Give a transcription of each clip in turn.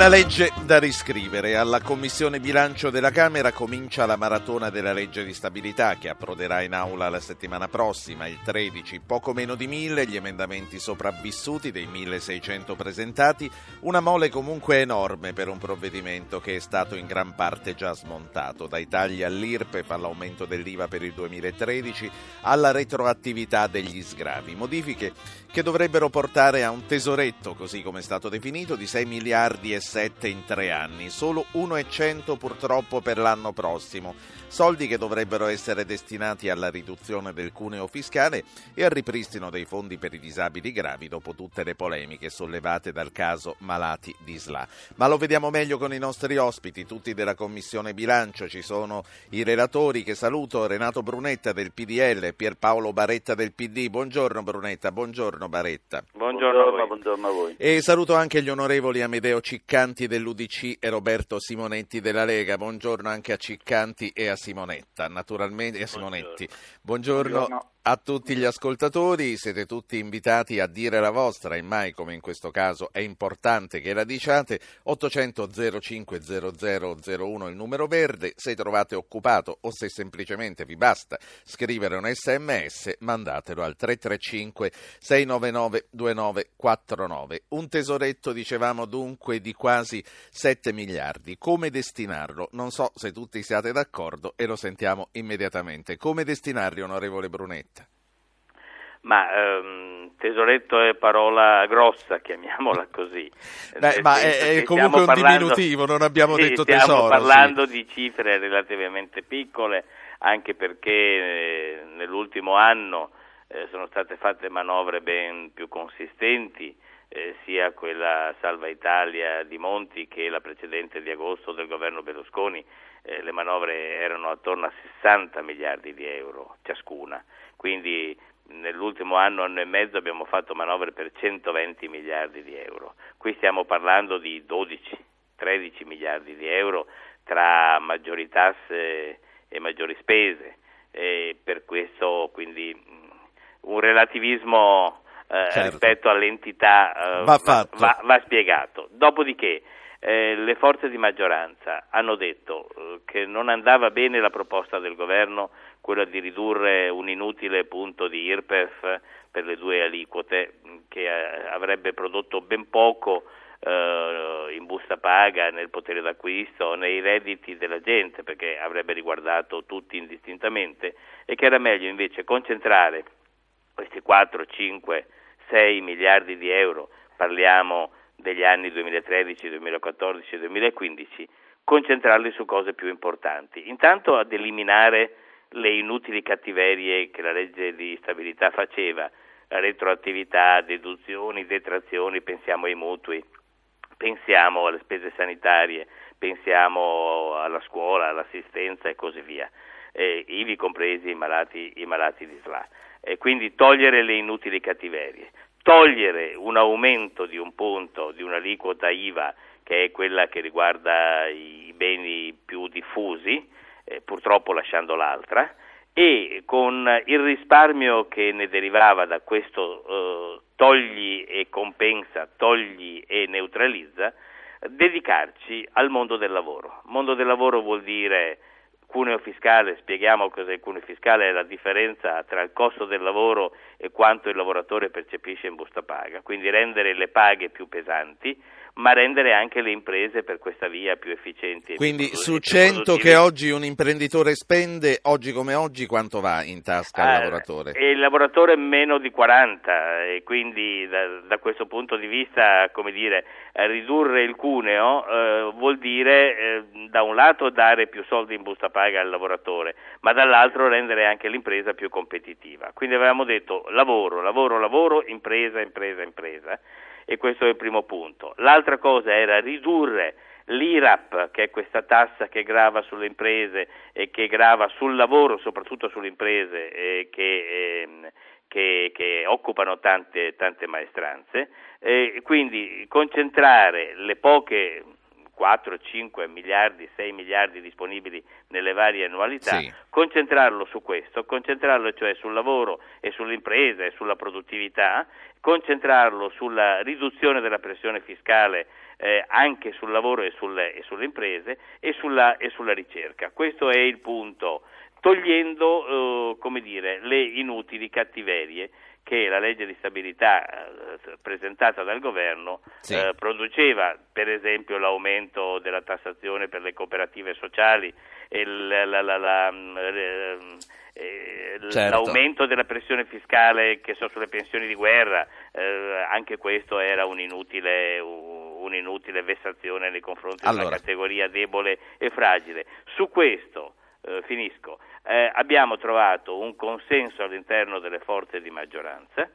Una legge da riscrivere. Alla Commissione Bilancio della Camera comincia la maratona della legge di stabilità che approderà in aula la settimana prossima, il 13. Poco meno di mille gli emendamenti sopravvissuti dei 1600 presentati, una mole comunque enorme per un provvedimento che è stato in gran parte già smontato, dai tagli all'IRPEF all'aumento dell'IVA per il 2013 alla retroattività degli sgravi. Modifiche che dovrebbero portare a un tesoretto, così come è stato definito, di 6 miliardi e 7 in tre anni, solo 1,100 purtroppo per l'anno prossimo, soldi che dovrebbero essere destinati alla riduzione del cuneo fiscale e al ripristino dei fondi per i disabili gravi dopo tutte le polemiche sollevate dal caso Malati di Sla. Ma lo vediamo meglio con i nostri ospiti, tutti della Commissione Bilancio, ci sono i relatori che saluto, Renato Brunetta del PDL, Pierpaolo Baretta del PD. Buongiorno Brunetta, buongiorno buongiorno Baretta. Buongiorno, buongiorno, a buongiorno, a voi. E saluto anche gli onorevoli Amedeo Ciccanti dell'UDC e Roberto Simonetti della Lega. Buongiorno anche a Ciccanti e a Simonetta, naturalmente, e a Simonetti. Buongiorno. buongiorno a tutti gli ascoltatori, siete tutti invitati a dire la vostra e mai come in questo caso è importante che la diciate, 800 05 0001 il numero verde, se trovate occupato o se semplicemente vi basta scrivere un sms mandatelo al 335 699 2949. Un tesoretto dicevamo dunque di quasi 7 miliardi, come destinarlo? Non so se tutti siate d'accordo e lo sentiamo immediatamente. Come destinarli onorevole Brunetti? Ma ehm, tesoretto è parola grossa, chiamiamola così. Beh, ma è, è comunque un parlando, diminutivo, non abbiamo sì, detto stiamo tesoro. Stiamo parlando sì. di cifre relativamente piccole, anche perché eh, nell'ultimo anno eh, sono state fatte manovre ben più consistenti, eh, sia quella Salva Italia di Monti che la precedente di agosto del governo Berlusconi, eh, le manovre erano attorno a 60 miliardi di euro ciascuna, quindi nell'ultimo anno, anno e mezzo abbiamo fatto manovre per 120 miliardi di euro. Qui stiamo parlando di 12, 13 miliardi di euro tra maggiori tasse e maggiori spese e per questo quindi un relativismo eh, certo. rispetto all'entità eh, va, va, va, spiegato. Dopodiché eh, le forze di maggioranza hanno detto eh, che non andava bene la proposta del governo quella di ridurre un inutile punto di IRPEF per le due aliquote che eh, avrebbe prodotto ben poco eh, in busta paga, nel potere d'acquisto, nei redditi della gente perché avrebbe riguardato tutti indistintamente e che era meglio invece concentrare questi 4, 5, 6 miliardi di euro, parliamo degli anni 2013, 2014 e 2015, concentrarli su cose più importanti. Intanto ad eliminare le inutili cattiverie che la legge di stabilità faceva, retroattività, deduzioni, detrazioni, pensiamo ai mutui, pensiamo alle spese sanitarie, pensiamo alla scuola, all'assistenza e così via, eh, ivi compresi i malati, i malati di SLA. E quindi togliere le inutili cattiverie, togliere un aumento di un punto, di un'aliquota IVA che è quella che riguarda i beni più diffusi, eh, purtroppo lasciando l'altra, e con il risparmio che ne derivava da questo eh, togli e compensa, togli e neutralizza, dedicarci al mondo del lavoro. Mondo del lavoro vuol dire cuneo fiscale, spieghiamo cos'è il cuneo fiscale, è la differenza tra il costo del lavoro e quanto il lavoratore percepisce in busta paga, quindi rendere le paghe più pesanti, ma rendere anche le imprese per questa via più efficienti. Quindi su 100 che oggi un imprenditore spende, oggi come oggi, quanto va in tasca al eh, lavoratore? il lavoratore meno di 40 e quindi da, da questo punto di vista, come dire, ridurre il cuneo eh, vuol dire eh, da un lato dare più soldi in busta paga al lavoratore, ma dall'altro rendere anche l'impresa più competitiva. Quindi avevamo detto lavoro, lavoro, lavoro, impresa, impresa, impresa e questo è il primo punto. L'altra cosa era ridurre l'IRAP, che è questa tassa che grava sulle imprese e che grava sul lavoro, soprattutto sulle imprese eh, che, eh, che, che, occupano tante, tante maestranze, eh, quindi concentrare le poche 4, 5 miliardi, 6 miliardi disponibili nelle varie annualità, sì. concentrarlo su questo, concentrarlo cioè sul lavoro e sull'impresa e sulla produttività, concentrarlo sulla riduzione della pressione fiscale eh, anche sul lavoro e sulle, e sulle imprese e sulla, e sulla, ricerca. Questo è il punto, togliendo eh, dire, le inutili cattiverie che la legge di stabilità eh, presentata dal governo sì. eh, produceva, per esempio l'aumento della tassazione per le cooperative sociali e la, la, la, mm, eh, certo. l'aumento della pressione fiscale che so, sulle pensioni di guerra, eh, anche questo era un'inutile, un'inutile vessazione nei confronti allora. di una categoria debole e fragile. Su questo eh, finisco, eh, abbiamo trovato un consenso all'interno delle forze di maggioranza.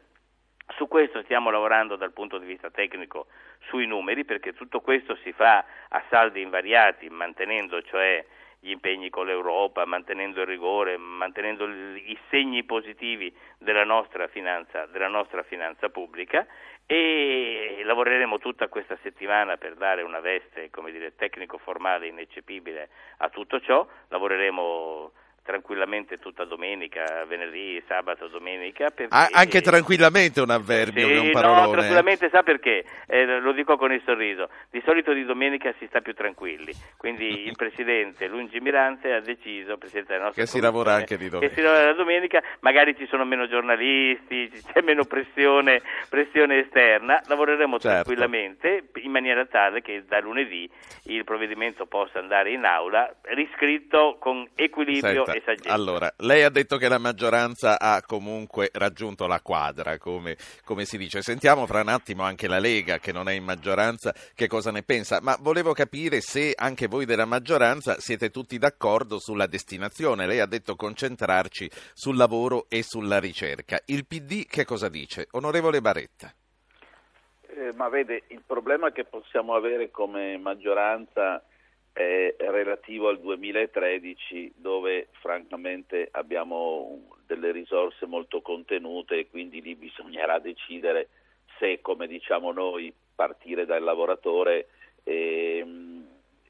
Su questo stiamo lavorando dal punto di vista tecnico sui numeri perché tutto questo si fa a saldi invariati, mantenendo cioè gli impegni con l'Europa, mantenendo il rigore, mantenendo i segni positivi della nostra finanza, della nostra finanza pubblica e lavoreremo tutta questa settimana per dare una veste, come dire, tecnico-formale ineccepibile a tutto ciò, lavoreremo tranquillamente tutta domenica, venerdì, sabato, domenica. Perché... Ah, anche tranquillamente un avverbio, sì, un parolone. No, tranquillamente sa perché, eh, lo dico con il sorriso, di solito di domenica si sta più tranquilli, quindi il Presidente Lungimiranze ha deciso, Presidente della nostra che si lavora anche di domenica. Che si lavora la domenica, magari ci sono meno giornalisti, c'è meno pressione, pressione esterna, lavoreremo certo. tranquillamente in maniera tale che da lunedì il provvedimento possa andare in aula riscritto con equilibrio Senta, e saggezza. Allora, lei ha detto che la maggioranza ha comunque raggiunto la quadra, come, come, si dice. Sentiamo fra un attimo anche la Lega, che non è in maggioranza, che cosa ne pensa. Ma volevo capire se anche voi della maggioranza siete tutti d'accordo sulla destinazione. Lei ha detto concentrarci sul lavoro e sulla ricerca. Il PD che cosa dice? Onorevole Baretta. Eh, ma vede, il problema che possiamo avere come maggioranza è relativo al 2013 dove francamente abbiamo delle risorse molto contenute e quindi lì bisognerà decidere se, come diciamo noi, partire dal lavoratore e,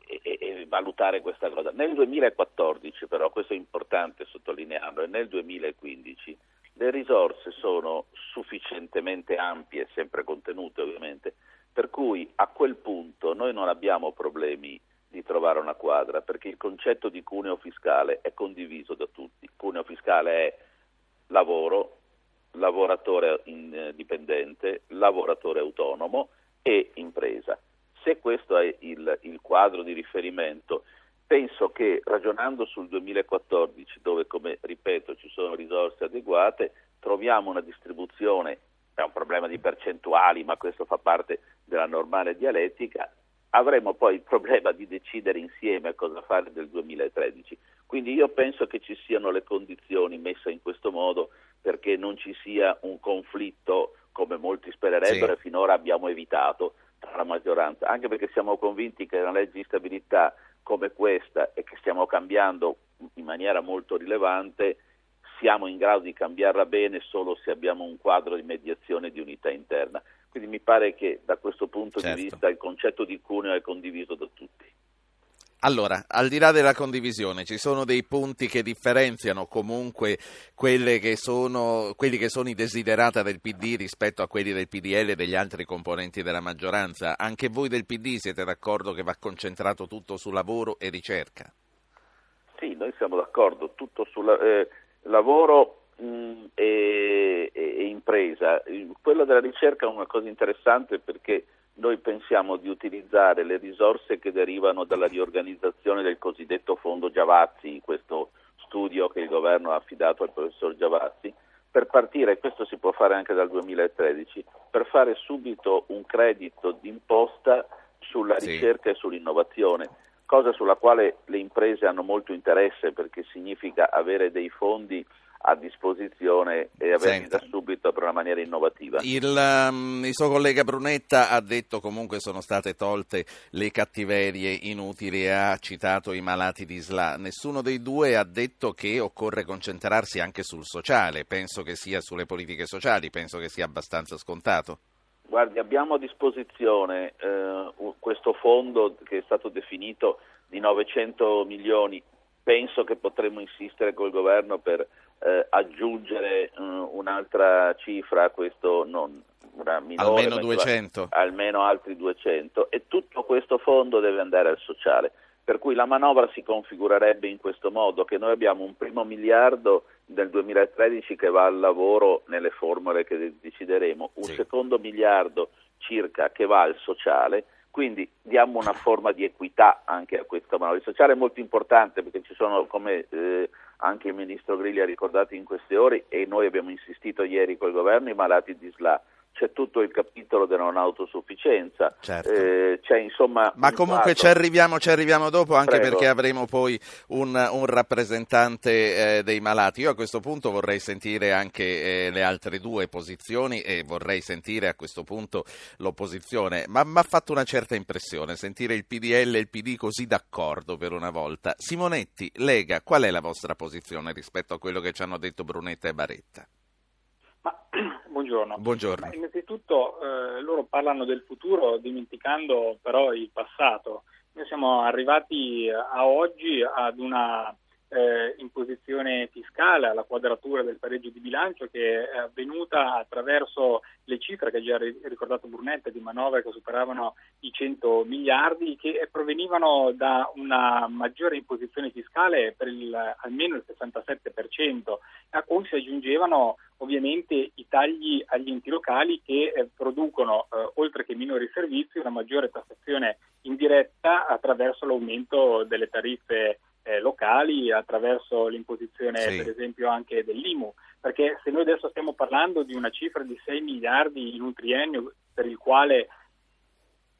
e, e valutare questa cosa. Nel 2014 però, questo è importante sottolinearlo, e nel 2015 le risorse sono sufficientemente ampie, sempre contenute ovviamente, per cui a quel punto noi non abbiamo problemi di trovare una quadra, perché il concetto di cuneo fiscale è condiviso da tutti. Cuneo fiscale è lavoro, lavoratore indipendente, lavoratore autonomo e impresa. Se questo è il, il quadro di riferimento, penso che ragionando sul 2014, dove come ripeto ci sono risorse adeguate, troviamo una distribuzione, è un problema di percentuali, ma questo fa parte della normale dialettica, avremo poi il problema di decidere insieme cosa fare del 2013. Quindi io penso che ci siano le condizioni messe in questo modo perché non ci sia un conflitto come molti spererebbero sì. e finora abbiamo evitato tra la maggioranza, anche perché siamo convinti che una legge di stabilità come questa e che stiamo cambiando in maniera molto rilevante siamo in grado di cambiarla bene solo se abbiamo un quadro di mediazione e di unità interna. Quindi mi pare che da questo punto certo. di vista il concetto di cuneo è condiviso da tutti. Allora, al di là della condivisione, ci sono dei punti che differenziano comunque che sono, quelli che sono i desiderata del PD rispetto a quelli del PDL e degli altri componenti della maggioranza. Anche voi del PD siete d'accordo che va concentrato tutto su lavoro e ricerca? Sì, noi siamo d'accordo, tutto sul eh, lavoro mh, mm, e, e, impresa. Quella della ricerca è una cosa interessante perché noi pensiamo di utilizzare le risorse che derivano dalla riorganizzazione del cosiddetto fondo Giavazzi, questo studio che il governo ha affidato al professor Giavazzi, per partire, e questo si può fare anche dal 2013, per fare subito un credito d'imposta sulla ricerca sì. e sull'innovazione, cosa sulla quale le imprese hanno molto interesse perché significa avere dei fondi a disposizione e averli da subito per una maniera innovativa. Il, um, il suo collega Brunetta ha detto comunque sono state tolte le cattiverie inutili e ha citato i malati di SLA. Nessuno dei due ha detto che occorre concentrarsi anche sul sociale, penso che sia sulle politiche sociali, penso che sia abbastanza scontato. Guardi, abbiamo a disposizione eh, questo fondo che è stato definito di 900 milioni. Penso che potremmo insistere col governo per eh, aggiungere eh, un'altra cifra a questo, non una minore, Almeno 200. almeno altri 200 e tutto questo fondo deve andare al sociale. Per cui la manovra si configurerebbe in questo modo, che noi abbiamo un primo miliardo del 2013 che va al lavoro nelle formule che decideremo, un Sì. secondo miliardo circa che va al sociale, quindi diamo una forma di equità anche a questa manovra. Il sociale è molto importante perché ci sono, come eh, anche il Ministro Grilli ha ricordato in queste ore e noi abbiamo insistito ieri col governo, i malati di SLA. C'è tutto il capitolo della non autosufficienza, Certo. eh, c'è insomma... Ma un comunque ci arriviamo, ci arriviamo dopo anche Prego. perché avremo poi un, un rappresentante eh, dei malati. Io a questo punto vorrei sentire anche eh, le altre due posizioni e vorrei sentire a questo punto l'opposizione. Ma mi ha fatto una certa impressione sentire il PDL e il PD così d'accordo per una volta. Simonetti, Lega, qual è la vostra posizione rispetto a quello che ci hanno detto Brunetta e Baretta? Buongiorno. Buongiorno. Ma innanzitutto eh, loro parlano del futuro dimenticando però il passato. Noi siamo arrivati a oggi ad una eh, imposizione fiscale, alla quadratura del pareggio di bilancio che è avvenuta attraverso le cifre che ha già ri- ricordato Brunetta di manovre che superavano i 100 miliardi che provenivano da una maggiore imposizione fiscale per il, almeno il 67% a cui si aggiungevano ovviamente i tagli agli enti locali che eh, producono, eh, oltre che minori servizi, una maggiore tassazione indiretta attraverso l'aumento delle tariffe eh, locali, attraverso l'imposizione Sì. per esempio anche dell'IMU, perché se noi adesso stiamo parlando di una cifra di 6 miliardi in un triennio per il quale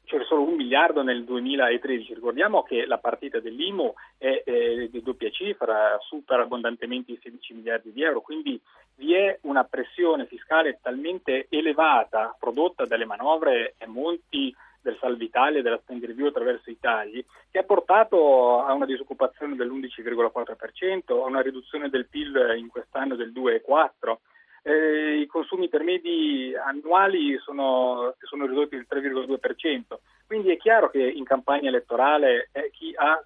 c'era solo un miliardo nel 2013. Ricordiamo che la partita dell'IMU è eh, di doppia cifra, supera abbondantemente i 16 miliardi di euro, quindi vi è una pressione fiscale talmente elevata prodotta dalle manovre e molti del Salva Italia e della Spend Review attraverso i tagli, che ha portato a una disoccupazione dell'11,4%, a una riduzione del PIL in quest'anno del 2,4%. Eh, I consumi intermedi annuali sono, sono ridotti del 3,2%, quindi è chiaro che in campagna elettorale eh, chi ha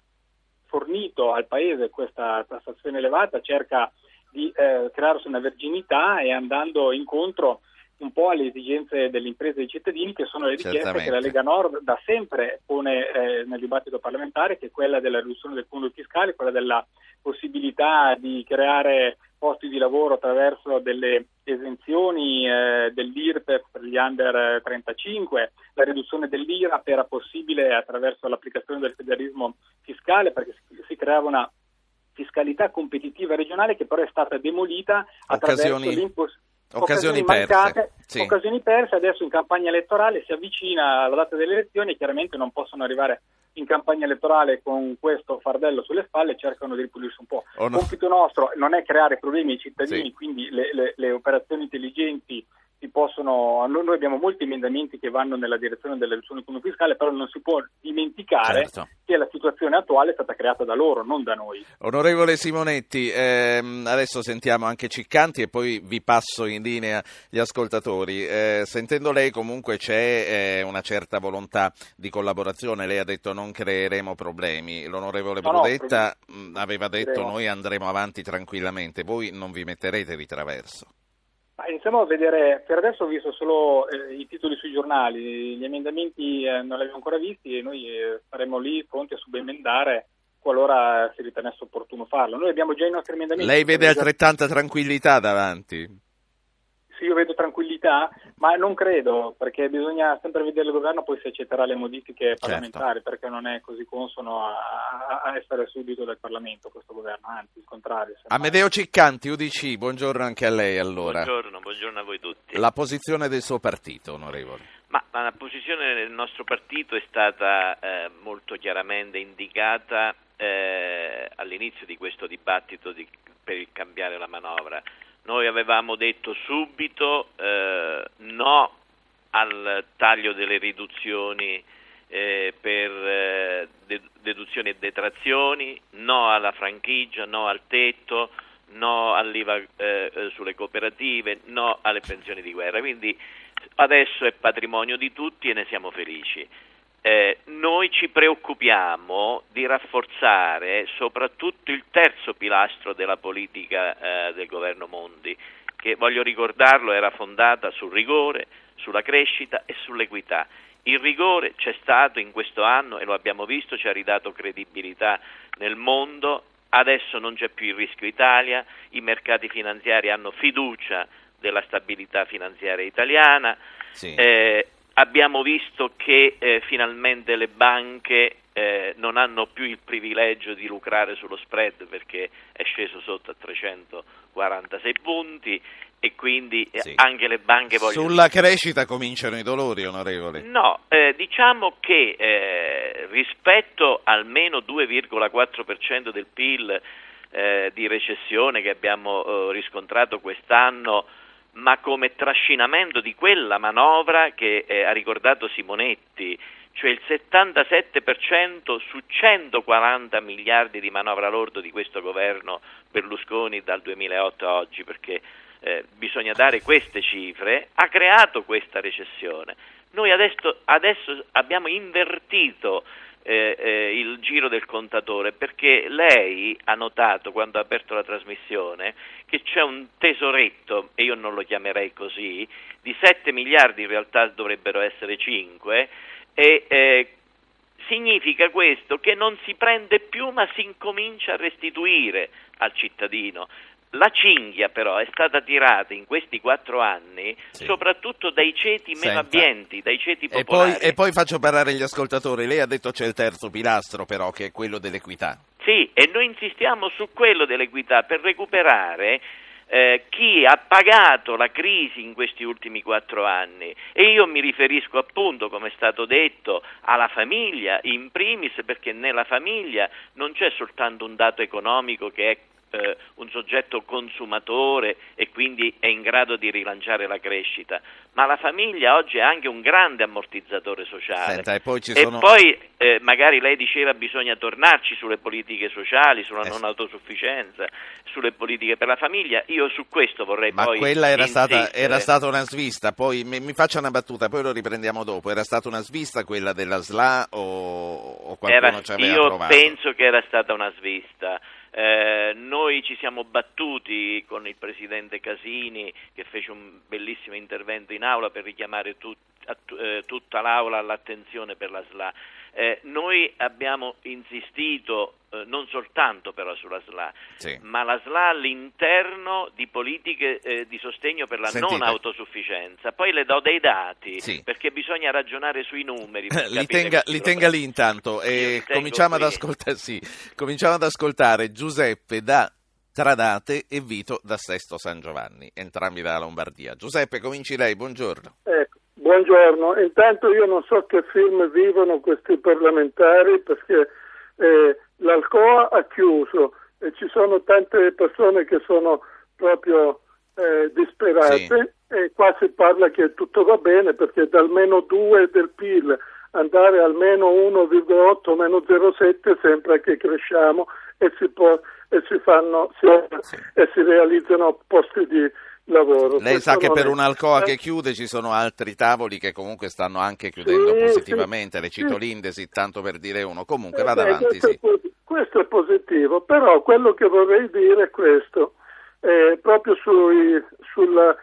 fornito al Paese questa tassazione elevata cerca di eh, crearsi una verginità e andando incontro un po' alle esigenze delle imprese e dei cittadini che sono le richieste Certamente. che la Lega Nord da sempre pone eh, nel dibattito parlamentare, che è quella della riduzione del fondo fiscale, quella della possibilità di creare posti di lavoro attraverso delle esenzioni eh, dell'IRPEF per gli under eh, 35, la riduzione dell'IRA era possibile attraverso l'applicazione del federalismo fiscale perché si, si creava una fiscalità competitiva regionale che però è stata demolita attraverso Occasioni- l'impos- occasioni mancate, perse, sì. occasioni perse, adesso in campagna elettorale si avvicina la data delle elezioni chiaramente non possono arrivare in campagna elettorale con questo fardello sulle spalle cercano di ripulirsi un po'. O Il no- compito nostro non è creare problemi ai cittadini, Sì. quindi le, le- le operazioni intelligenti si possono. Noi abbiamo molti emendamenti che vanno nella direzione della riduzione del cuneo fiscale, però non si può dimenticare Certo. che la situazione attuale è stata creata da loro, non da noi. Onorevole Simonetti, ehm, adesso sentiamo anche Ciccanti e poi vi passo in linea gli ascoltatori. Eh, sentendo lei comunque c'è eh, una certa volontà di collaborazione, lei ha detto non creeremo problemi, l'onorevole No, no, aveva detto Creeremo. noi andremo avanti tranquillamente, voi non vi metterete di traverso. Ma iniziamo a vedere, per adesso ho visto solo eh, i titoli sui giornali, gli emendamenti eh, non li abbiamo ancora visti e noi eh, saremo lì pronti a subemendare qualora si ritenesse opportuno farlo. Noi abbiamo già i nostri emendamenti. Lei vede già- altrettanta tranquillità davanti? Sì, io vedo tranquillità, ma non credo, perché bisogna sempre vedere il governo poi si accetterà le modifiche Certo. parlamentari, perché non è così consono a, a- essere subito del Parlamento questo governo, anzi il contrario. Amedeo Ciccanti, UDC, buongiorno anche a lei allora. Buongiorno, buongiorno a voi tutti. La posizione del suo partito, onorevole. Ma ma la posizione del nostro partito è stata eh, molto chiaramente indicata eh, all'inizio di questo dibattito di- per il cambiare la manovra. Noi avevamo detto subito eh, no al taglio delle riduzioni eh, per eh, deduzioni e detrazioni, no alla franchigia, no al tetto, no all'IVA eh, eh, sulle cooperative, no alle pensioni di guerra. Quindi adesso è patrimonio di tutti e ne siamo felici. Eh, noi ci preoccupiamo di rafforzare soprattutto il terzo pilastro della politica eh, del governo Mondi, che voglio ricordarlo era fondata sul rigore, sulla crescita e sull'equità. Il rigore c'è stato in questo anno e lo abbiamo visto, ci ha ridato credibilità nel mondo, adesso non c'è più il rischio Italia, i mercati finanziari hanno fiducia della stabilità finanziaria italiana, sì. eh, abbiamo visto che eh, finalmente le banche eh, non hanno più il privilegio di lucrare sullo spread perché è sceso sotto a 346 punti e quindi eh, sì. anche le banche vogliono... Sulla crescita cominciano i dolori, onorevole. No, eh, diciamo che eh, rispetto al meno 2,4% del PIL eh, di recessione che abbiamo eh, riscontrato quest'anno, ma come trascinamento di quella manovra che ha ricordato Simonetti, cioè il 77% su 140 miliardi di manovra lordo di questo governo Berlusconi dal 2008 a oggi, perché eh, bisogna dare queste cifre, ha creato questa recessione. Noi adesso, adesso abbiamo invertito eh, eh, il giro del contatore perché lei ha notato quando ha aperto la trasmissione che c'è un tesoretto, e io non lo chiamerei così, di 7 miliardi, in realtà dovrebbero essere 5, e eh, significa questo che non si prende più ma si incomincia a restituire al cittadino. La cinghia però è stata tirata in questi quattro anni sì. soprattutto dai ceti meno Senta. abbienti, dai ceti popolari. E poi, e poi faccio parlare gli ascoltatori. Lei ha detto c'è il terzo pilastro però che è quello dell'equità. Sì, e noi insistiamo su quello dell'equità per recuperare eh, chi ha pagato la crisi in questi ultimi quattro anni. E io mi riferisco appunto, come è stato detto, alla famiglia in primis perché nella famiglia non c'è soltanto un dato economico che è eh, un soggetto consumatore e quindi è in grado di rilanciare la crescita, ma la famiglia oggi è anche un grande ammortizzatore sociale. Senta, e poi, e poi eh, magari lei diceva bisogna tornarci sulle politiche sociali, sulla eh. non autosufficienza, sulle politiche per la famiglia, io su questo vorrei ma poi... Ma quella era stata, era stata, una svista, poi mi, mi, faccia una battuta, poi lo riprendiamo dopo, era stata una svista quella della SLA o, o qualcuno era, ci aveva io provato? Io penso che era stata una svista. Eh, noi ci siamo battuti con il Presidente Casini che fece un bellissimo intervento in aula per richiamare tut, a, eh, tutta l'Aula all'attenzione per la SLA. Eh, noi abbiamo insistito eh, non soltanto però sulla SLA, sì. ma la SLA all'interno di politiche eh, di sostegno per la Sentite. non autosufficienza. Poi le do dei dati sì. perché bisogna ragionare sui numeri. li, tenga, li tenga, lì intanto e cominciamo ad, ascoltare, sì, cominciamo ad ascoltare Giuseppe da Tradate e Vito da Sesto San Giovanni, entrambi dalla Lombardia. Giuseppe, cominci lei, buongiorno. Ecco. Buongiorno, intanto io non so che film vivono questi parlamentari perché eh, l'Alcoa ha chiuso e ci sono tante persone che sono proprio eh, disperate sì. e qua si parla che tutto va bene perché dal meno 2 del PIL andare al meno 1,8 meno 0,7 sembra che cresciamo e si, può, e si, fanno, si, sì. e si realizzano posti di lavoro. Lei sa che per un'Alcoa che chiude ci sono altri tavoli che comunque stanno anche chiudendo sì, positivamente, sì, le cito sì. l'Indesi tanto per dire uno, comunque vada eh, avanti. Questo, è, questo, è positivo, però quello che vorrei dire è questo, eh, proprio sui, sulla,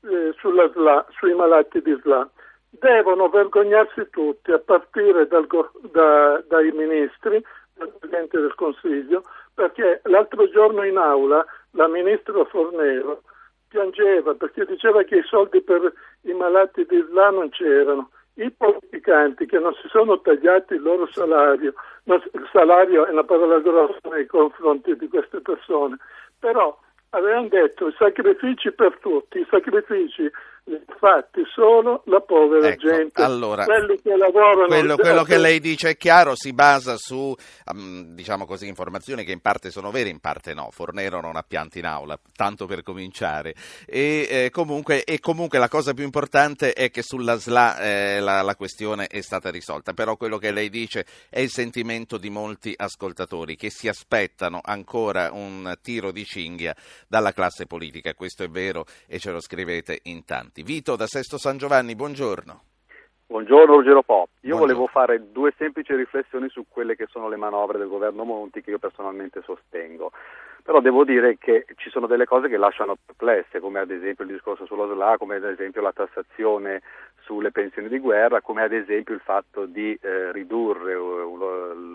eh, sulla SLA, sui malati di SLA. Devono vergognarsi tutti, a partire dal, da, dai ministri, dal Presidente del Consiglio, perché l'altro giorno in aula la Ministra Fornero piangeva perché diceva che i soldi per i malati di Isla non c'erano. I politicanti che non si sono tagliati il loro salario, il salario è una parola grossa nei confronti di queste persone, però avevano detto i sacrifici per tutti, i sacrifici infatti sono la povera ecco, gente, allora, quelli che lavorano. Quello, quello, che lei dice è chiaro, si basa su um, diciamo così, informazioni che in parte sono vere, in parte no. Fornero non ha pianti in aula, tanto per cominciare. E, eh, comunque, e comunque, la cosa più importante è che sulla SLA eh, la, la questione è stata risolta, però quello che lei dice è il sentimento di molti ascoltatori che si aspettano ancora un tiro di cinghia dalla classe politica. Questo è vero e ce lo scrivete in tanti. Vito da Sesto San Giovanni, buongiorno. Buongiorno Ruggero Pop. Io Buongiorno. volevo fare due semplici riflessioni su quelle che sono le manovre del governo Monti che io personalmente sostengo. Però devo dire che ci sono delle cose che lasciano perplesse, come ad esempio il discorso sullo SLA, come ad esempio la tassazione sulle pensioni di guerra, come ad esempio il fatto di eh, ridurre uh,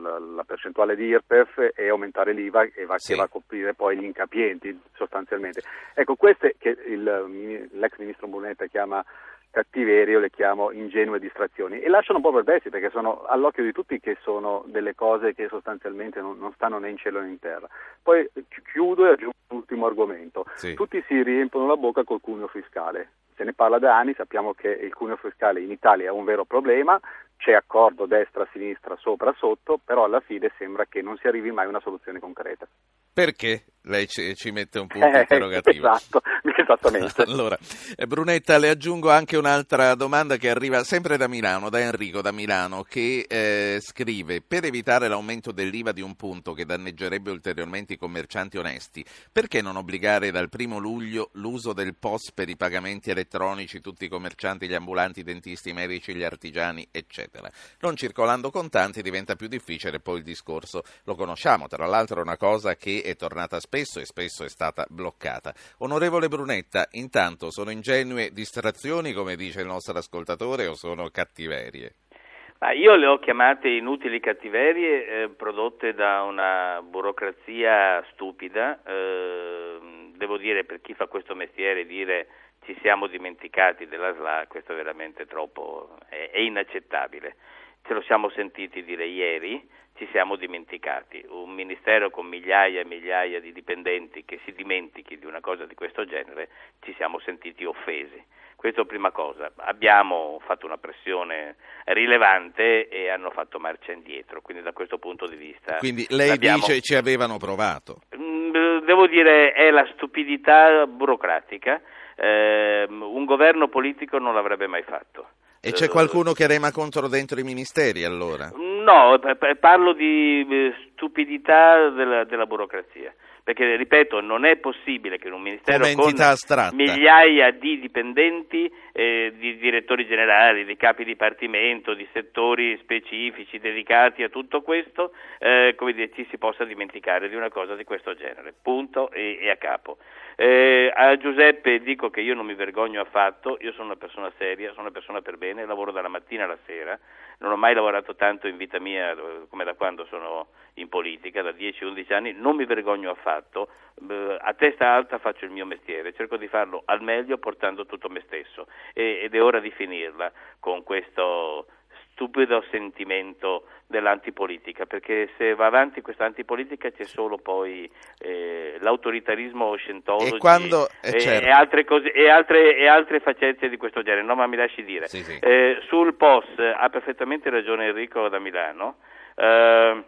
la, la, percentuale di IRPEF e aumentare l'IVA che va, sì. che va, a coprire poi gli incapienti sostanzialmente. Ecco, queste che il, l'ex ministro Brunetta chiama cattiverie, io le chiamo ingenue distrazioni e lasciano un po' perplessi perché sono all'occhio di tutti che sono delle cose che sostanzialmente non, non stanno né in cielo né in terra. Poi chiudo e aggiungo un ultimo argomento. Sì. Tutti si riempiono la bocca col cuneo fiscale. Se ne parla da anni, sappiamo che il cuneo fiscale in Italia è un vero problema, c'è accordo destra-sinistra, sopra-sotto, però alla fine sembra che non si arrivi mai a una soluzione concreta. Perché? Lei ci, ci, mette un punto eh, interrogativo. Esatto, esattamente. allora, eh, Brunetta, le aggiungo anche un'altra domanda che arriva sempre da Milano, da Enrico da Milano, che eh, scrive: Per evitare l'aumento dell'IVA di un punto che danneggerebbe ulteriormente i commercianti onesti, perché non obbligare dal primo luglio l'uso del POS per i pagamenti elettronici, tutti i commercianti, gli ambulanti, i dentisti, i medici, gli artigiani, eccetera? Non circolando contanti diventa più difficile, poi il discorso lo conosciamo. Tra l'altro, è una cosa che è tornata spesso e spesso è stata bloccata. Onorevole Brunetta, intanto sono ingenue distrazioni, come dice il nostro ascoltatore, o sono cattiverie? Ma io le ho chiamate inutili cattiverie eh, prodotte da una burocrazia stupida. Eh, devo dire, per chi fa questo mestiere, dire ci siamo dimenticati della SLA, questo è veramente troppo, è, è inaccettabile. Ce lo siamo sentiti dire ieri, ci siamo dimenticati. Un ministero con migliaia e migliaia di dipendenti che si dimentichi di una cosa di questo genere, ci siamo sentiti offesi. Questa è la prima cosa. Abbiamo fatto una pressione rilevante e hanno fatto marcia indietro, quindi da questo punto di vista. Quindi lei dice ci avevano provato? Mm, devo dire è la stupidità burocratica. Eh, un governo politico non l'avrebbe mai fatto. E c'è qualcuno che rema contro dentro i ministeri allora? No, parlo di eh, stupidità della, della burocrazia perché ripeto non è possibile che in un ministero con astratta. migliaia di dipendenti, eh, di direttori generali, di capi dipartimento, di settori specifici dedicati a tutto questo, eh, come dire, ci si possa dimenticare di una cosa di questo genere, punto e, e a capo. Eh, a Giuseppe dico che io non mi vergogno affatto, io sono una persona seria, sono una persona per bene, lavoro dalla mattina alla sera, non ho mai lavorato tanto in vita mia come da quando sono in politica, da 10-11 anni, non mi vergogno affatto, a testa alta faccio il mio mestiere, cerco di farlo al meglio portando tutto me stesso ed è ora di finirla con questo stupido sentimento dell'antipolitica, perché se va avanti questa antipolitica c'è solo poi eh, l'autoritarismo scientology e, quando, eh, e, certo. e, altre cose, e, altre, e altre facezie di questo genere. No, ma mi lasci dire. Sì, sì. Eh, sul POS ha perfettamente ragione Enrico da Milano. Eh,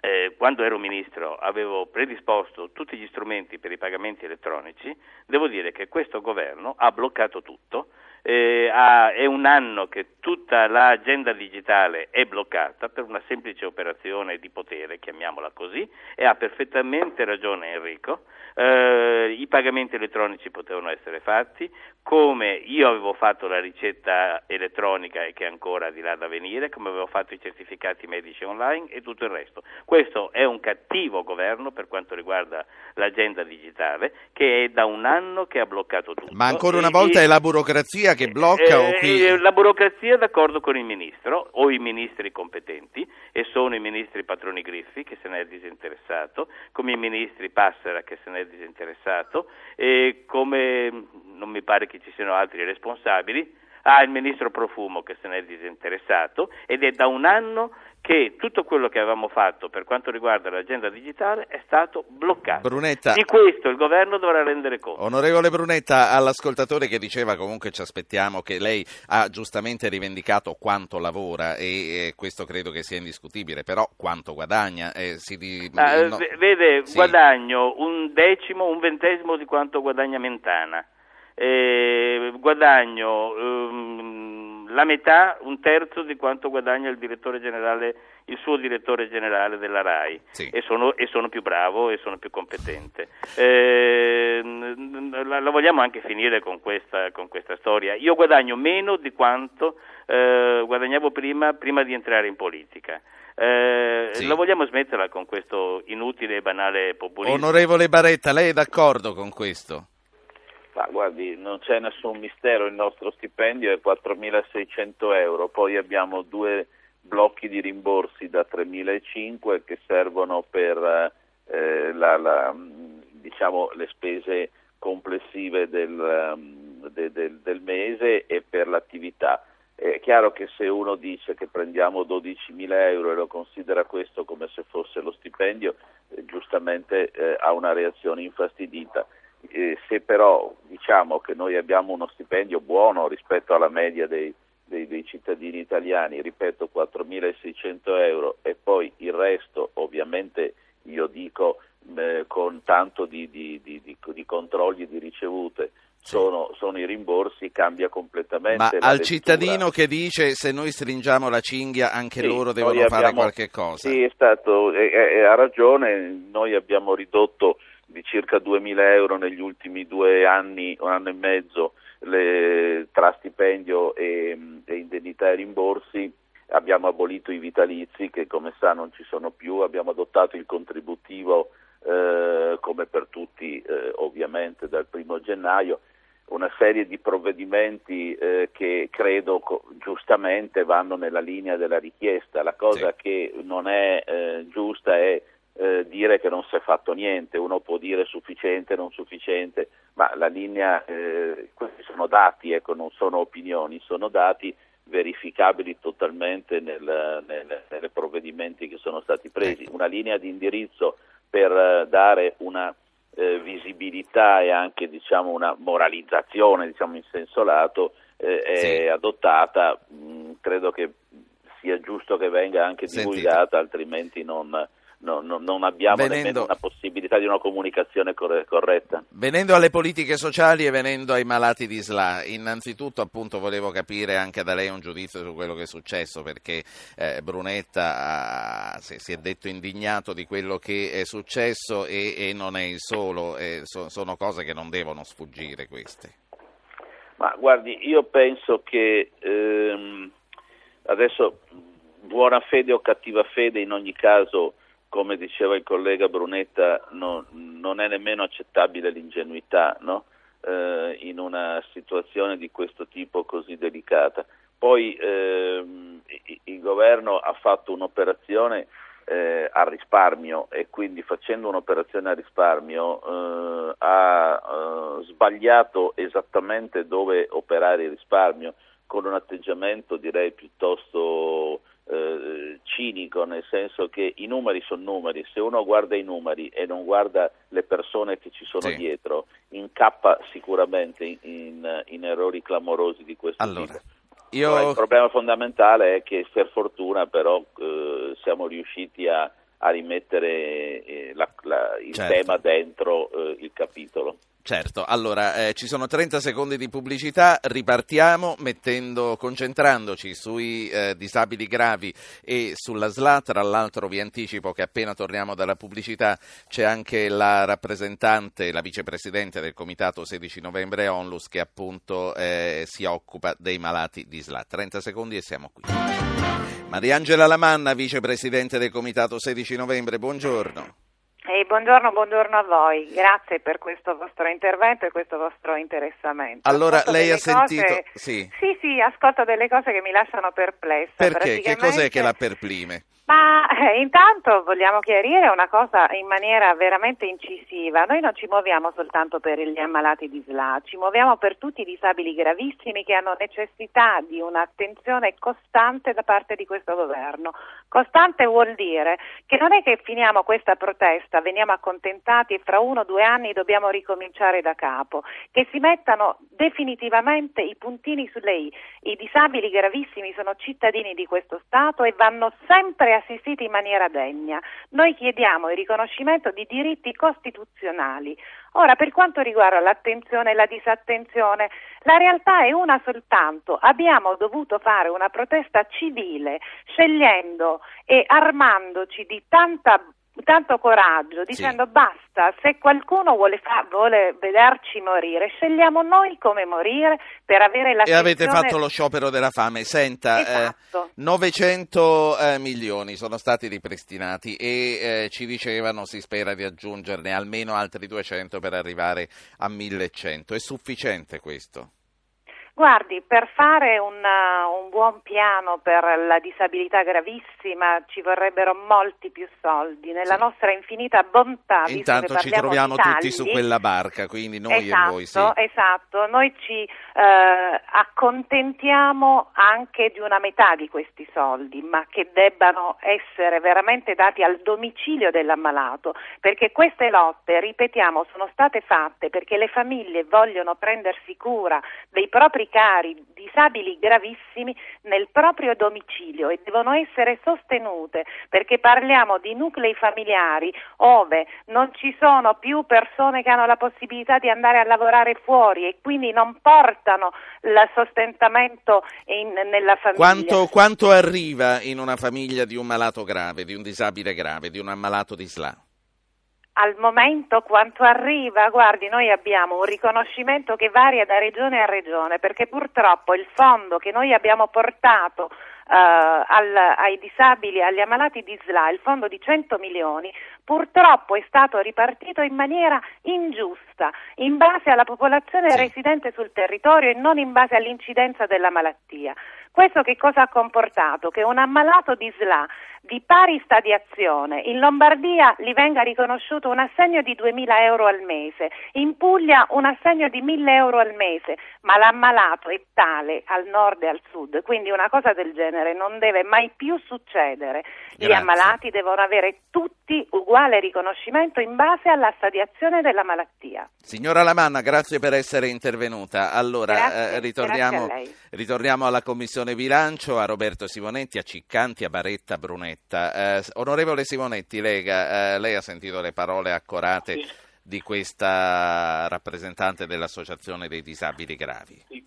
eh, quando ero ministro avevo predisposto tutti gli strumenti per i pagamenti elettronici, devo dire che questo governo ha bloccato tutto eh, ha, è un anno che tutta l'agenda digitale è bloccata per una semplice operazione di potere, chiamiamola così, e ha perfettamente ragione Enrico. Eh, I pagamenti elettronici potevano essere fatti, come io avevo fatto la ricetta elettronica e che è ancora di là da venire, come avevo fatto i certificati medici online e tutto il resto. Questo è un cattivo governo per quanto riguarda l'agenda digitale che è da un anno che ha bloccato tutto. Ma ancora una volta e, è la burocrazia che blocca eh, qui... La burocrazia è d'accordo con il ministro o i ministri competenti e sono i ministri Patroni Griffi che se ne è disinteressato, come i ministri Passera che se ne è disinteressato e come non mi pare che ci siano altri responsabili, ha il ministro Profumo che se ne è disinteressato ed è da un anno che tutto quello che avevamo fatto per quanto riguarda l'agenda digitale è stato bloccato. Brunetta. Di questo il governo dovrà rendere conto. Onorevole Brunetta, all'ascoltatore che diceva comunque ci aspettiamo che lei ha giustamente rivendicato quanto lavora e, e questo credo che sia indiscutibile, però quanto guadagna? Eh, di, ah, no. Vede, sì. guadagno un decimo, un ventesimo di quanto guadagna Mentana. Eh, guadagno um, la metà, un terzo di quanto guadagna il direttore generale, il suo direttore generale della RAI sì. e, sono, e, sono, più bravo e sono più competente. Eh, la, la, vogliamo anche finire con questa, con questa, storia. Io guadagno meno di quanto eh, guadagnavo prima, prima, di entrare in politica. Eh, sì. La vogliamo smetterla con questo inutile e banale populismo? Onorevole Baretta, lei è d'accordo con questo? Ma guardi, non c'è nessun mistero, il nostro stipendio è 4.600 euro, poi abbiamo due blocchi di rimborsi da 3.500 che servono per eh, la, la, diciamo, le spese complessive del, de, de, del, mese e per l'attività. È chiaro che se uno dice che prendiamo 12.000 euro e lo considera questo come se fosse lo stipendio, eh, giustamente eh, ha una reazione infastidita. Eh, se però diciamo che noi abbiamo uno stipendio buono rispetto alla media dei, dei, dei cittadini italiani, ripeto 4.600 euro e poi il resto ovviamente io dico eh, con tanto di, di, di, di controlli di ricevute, sono, sono, i rimborsi, cambia completamente. Ma al lettura. cittadino che dice se noi stringiamo la cinghia anche sì, loro devono abbiamo, fare qualche cosa. Sì, è stato, è, è, ha ragione, noi abbiamo ridotto di circa 2.000 euro negli ultimi due anni, un anno e mezzo, le, tra stipendio e, e indennità e rimborsi. Abbiamo abolito i vitalizi che come sa non ci sono più, abbiamo adottato il contributivo eh, come per tutti eh, ovviamente dal primo gennaio, una serie di provvedimenti eh, che credo co- giustamente vanno nella linea della richiesta. La cosa sì. che non è eh, giusta è eh, dire che non si è fatto niente, uno può dire sufficiente, non sufficiente, ma la linea, eh, questi sono dati, ecco, non sono opinioni, sono dati verificabili totalmente nel, nel, nei provvedimenti che sono stati presi, ecco. una linea di indirizzo per eh, dare una eh, visibilità e anche diciamo, una moralizzazione diciamo, in senso lato eh, è sì. adottata, mh, credo che sia giusto che venga anche divulgata, altrimenti non, no, no, non abbiamo venendo, nemmeno una possibilità di una comunicazione corretta. Venendo alle politiche sociali e venendo ai malati di SLA, innanzitutto appunto volevo capire anche da lei un giudizio su quello che è successo perché eh, Brunetta ha, si, si, è detto indignato di quello che è successo e, e non è il solo, eh, so, sono cose che non devono sfuggire queste. Ma guardi, io penso che ehm, adesso buona fede o cattiva fede in ogni caso come diceva il collega Brunetta, no, non è nemmeno accettabile l'ingenuità no? eh, in una situazione di questo tipo così delicata. Poi ehm, il governo ha fatto un'operazione eh, a risparmio e quindi facendo un'operazione a risparmio eh, ha eh, sbagliato esattamente dove operare il risparmio con un atteggiamento direi piuttosto eh, cinico, nel senso che i numeri sono numeri, se uno guarda i numeri e non guarda le persone che ci sono sì. dietro, incappa sicuramente in, in, in, errori clamorosi di questo allora, tipo. Io... Allora, il problema fondamentale è che per fortuna però eh, siamo riusciti a, a rimettere eh, la, la, il certo. tema dentro eh, il capitolo. Certo, allora eh, ci sono 30 secondi di pubblicità, ripartiamo mettendo, concentrandoci sui eh, disabili gravi e sulla SLA, tra l'altro vi anticipo che appena torniamo dalla pubblicità c'è anche la rappresentante, la vicepresidente del comitato 16 novembre Onlus che appunto eh, si occupa dei malati di SLA. 30 secondi e siamo qui. Mariangela Lamanna, vicepresidente del comitato 16 novembre, buongiorno. E buongiorno, buongiorno a voi, grazie per questo vostro intervento e questo vostro interessamento. Allora, ascolto lei ha sentito... Cose... Sì. sì, sì, ascolto delle cose che mi lasciano perplessa. Perché? Che cos'è che la perplime? Eh, intanto vogliamo chiarire una cosa in maniera veramente incisiva. Noi non ci muoviamo soltanto per gli ammalati di SLA, ci muoviamo per tutti i disabili gravissimi che hanno necessità di un'attenzione costante da parte di questo governo. Costante vuol dire che non è che finiamo questa protesta, veniamo accontentati e fra uno o due anni dobbiamo ricominciare da capo, che si mettano definitivamente i puntini sulle i. I disabili gravissimi sono cittadini di questo Stato e vanno sempre assistiti in maniera degna. Noi chiediamo il riconoscimento di diritti costituzionali. Ora, per quanto riguarda l'attenzione e la disattenzione, la realtà è una soltanto. Abbiamo dovuto fare una protesta civile, scegliendo e armandoci di tanta tanto coraggio dicendo sì. basta, se qualcuno vuole, fa- vuole, vederci morire, scegliamo noi come morire per avere la E avete fatto lo sciopero della fame. Senta, eh, esatto. eh, 900 eh, milioni sono stati ripristinati e eh, ci dicevano si spera di aggiungerne almeno altri 200 per arrivare a 1100. È sufficiente questo? Guardi, per fare un, uh, un, buon piano per la disabilità gravissima ci vorrebbero molti più soldi. Nella sì. nostra infinita bontà, intanto ci troviamo tagli, tutti su quella barca, quindi noi esatto, e voi. Sì. Esatto, noi ci eh, accontentiamo anche di una metà di questi soldi, ma che debbano essere veramente dati al domicilio dell'ammalato, perché queste lotte, ripetiamo, sono state fatte perché le famiglie vogliono prendersi cura dei propri cari disabili gravissimi nel proprio domicilio e devono essere sostenute perché parliamo di nuclei familiari ove non ci sono più persone che hanno la possibilità di andare a lavorare fuori e quindi non portano il sostentamento in, nella famiglia. Quanto, quanto arriva in una famiglia di un malato grave, di un disabile grave, di un ammalato di SLA? Al momento quanto arriva, guardi, noi abbiamo un riconoscimento che varia da regione a regione perché purtroppo il fondo che noi abbiamo portato Uh, al, ai disabili, agli ammalati di SLA, il fondo di 100 milioni, purtroppo è stato ripartito in maniera ingiusta, in base alla popolazione sì. residente sul territorio e non in base all'incidenza della malattia. Questo che cosa ha comportato? Che un ammalato di SLA di pari stadiazione in Lombardia gli venga riconosciuto un assegno di 2.000 euro al mese, in Puglia un assegno di 1.000 euro al mese, ma l'ammalato è tale al nord e al sud, quindi una cosa del genere non deve mai più succedere. Grazie. Gli ammalati devono avere tutti uguale riconoscimento in base alla stadiazione della malattia. Signora Lamanna, grazie per essere intervenuta. Allora, grazie, eh, ritorniamo, ritorniamo alla Commissione Bilancio, a Roberto Simonetti, a Ciccanti, a Baretta, a Brunetta. Eh, onorevole Simonetti, Lega, eh, lei ha sentito le parole accorate sì. di questa rappresentante dell'Associazione dei Disabili Gravi. Sì,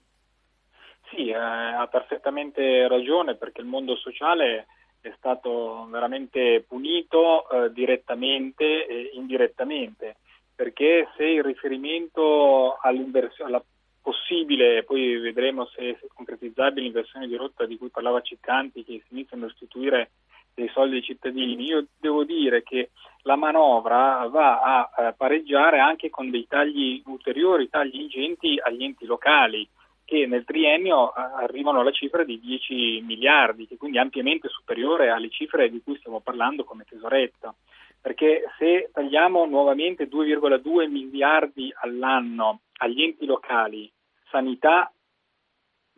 sì eh, ha perfettamente ragione perché il mondo sociale è stato veramente punito eh, direttamente e indirettamente, perché se il riferimento alla possibile, poi vedremo se è concretizzabile l'inversione di rotta di cui parlava Ciccanti, che si iniziano a restituire dei soldi ai cittadini, io devo dire che la manovra va a eh, pareggiare anche con dei tagli ulteriori, tagli ingenti agli enti locali che nel triennio eh, arrivano alla cifra di 10 miliardi, che quindi è ampiamente superiore alle cifre di cui stiamo parlando come tesoretta. Perché se tagliamo nuovamente 2,2 miliardi all'anno agli enti locali, sanità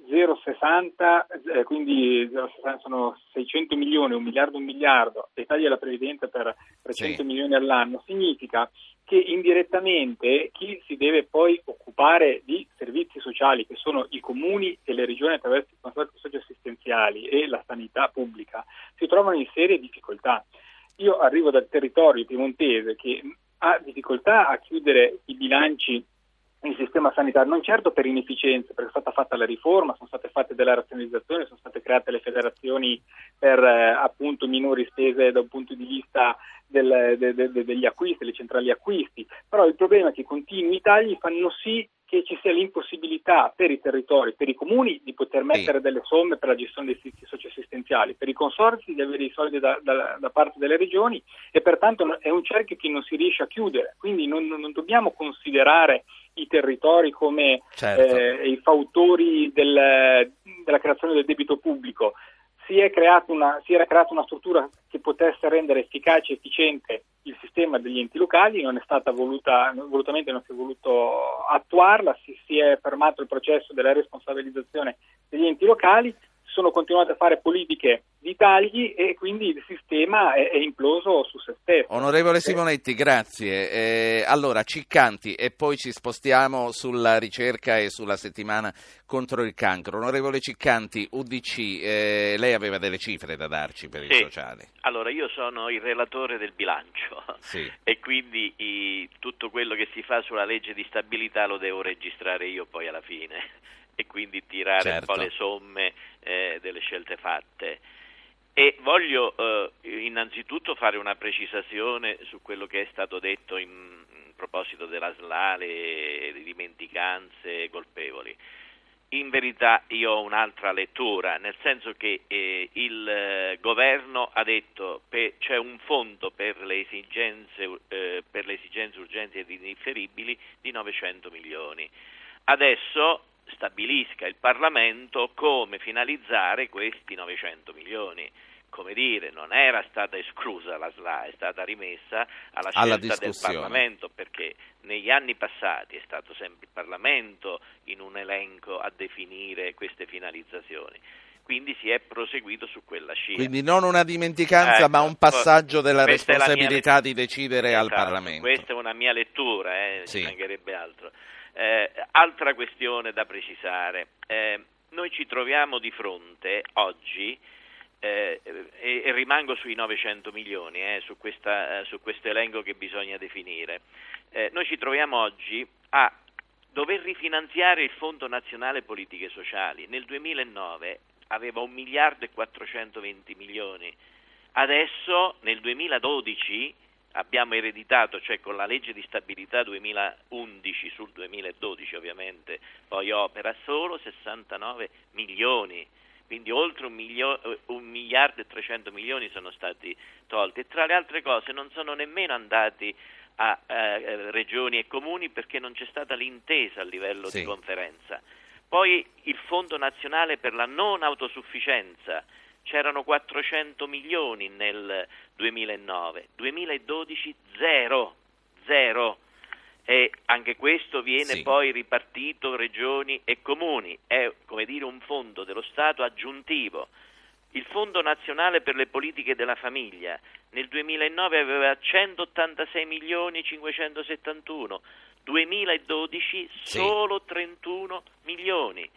0,60, eh, quindi 0,60 sono 600 milioni, un miliardo, un miliardo, e tagli alla previdenza per 300 sì. milioni all'anno, significa che indirettamente chi si deve poi occupare di servizi sociali, che sono i comuni e le regioni attraverso i consorzi socioassistenziali e la sanità pubblica, si trovano in serie difficoltà. Io arrivo dal territorio piemontese che ha difficoltà a chiudere i bilanci il sistema sanitario, non certo per inefficienza, perché è stata fatta la riforma, sono state fatte delle razionalizzazioni, sono state create le federazioni per eh, appunto minori spese da un punto di vista del, de, de, de, degli acquisti, le centrali acquisti, però il problema è che continui tagli fanno sì che ci sia l'impossibilità per i territori, per i comuni di poter mettere delle somme per la gestione dei servizi socioassistenziali, per i consorsi di avere i soldi da, da, da, parte delle regioni e pertanto è un cerchio che non si riesce a chiudere, quindi non, non dobbiamo considerare i territori come certo. eh, i fautori del, della creazione del debito pubblico. Si, una, si era creata una struttura che potesse rendere efficace e efficiente il sistema degli enti locali, non è stata voluta, volutamente non si è voluto attuarla, si, si è fermato il processo della responsabilizzazione degli enti locali, sono continuate a fare politiche di tagli e quindi il sistema è, è imploso su se stesso. Onorevole Simonetti, grazie. Eh, allora, Ciccanti e poi ci spostiamo sulla ricerca e sulla settimana contro il cancro. Onorevole Ciccanti, UDC, eh, lei aveva delle cifre da darci per sì. il sociale. Allora, io sono il relatore del bilancio sì. e quindi i, tutto quello che si fa sulla legge di stabilità lo devo registrare io poi alla fine e quindi tirare certo. un po' le somme eh, delle scelte fatte. E voglio eh, innanzitutto fare una precisazione su quello che è stato detto in, in proposito della SLA, le, le dimenticanze colpevoli. In verità io ho un'altra lettura, nel senso che eh, il eh, governo ha detto che c'è un fondo per le, esigenze, eh, per le esigenze urgenti ed indifferibili di 900 milioni. Adesso stabilisca il Parlamento come finalizzare questi 900 milioni. Come dire, non era stata esclusa la SLA, è stata rimessa alla Alla scelta del discussione. Parlamento perché negli anni passati è stato sempre il Parlamento in un elenco a definire queste finalizzazioni. Quindi si è proseguito su quella scia. Quindi non una dimenticanza, Ecco, ma un passaggio della responsabilità di decidere al Esatto, Parlamento. Questa è una mia lettura, eh, Sì. ci mancherebbe altro. Eh, altra questione da precisare. Eh, noi ci troviamo di fronte oggi, eh, e, e rimango sui 900 milioni, eh, su, questa, eh, su questo elenco che bisogna definire, Eh, noi ci troviamo oggi a dover rifinanziare il Fondo Nazionale Politiche Sociali. Nel 2009 aveva 1 miliardo e 420 milioni, adesso nel 2012 abbiamo ereditato, cioè con la legge di stabilità 2011 sul 2012 ovviamente, poi opera solo 69 milioni, quindi oltre un, milio- un miliardo e 300 milioni sono stati tolti e tra le altre cose non sono nemmeno andati a eh, regioni e comuni perché non c'è stata l'intesa a livello Sì. di conferenza. Poi il Fondo Nazionale per la non autosufficienza, c'erano 400 milioni nel 2009, 2012 zero, zero. E anche questo viene Sì. poi ripartito regioni e comuni, è come dire un fondo dello Stato aggiuntivo. Il Fondo Nazionale per le Politiche della Famiglia nel 2009 aveva 186 milioni 571, 2012 Sì. solo 31 milioni.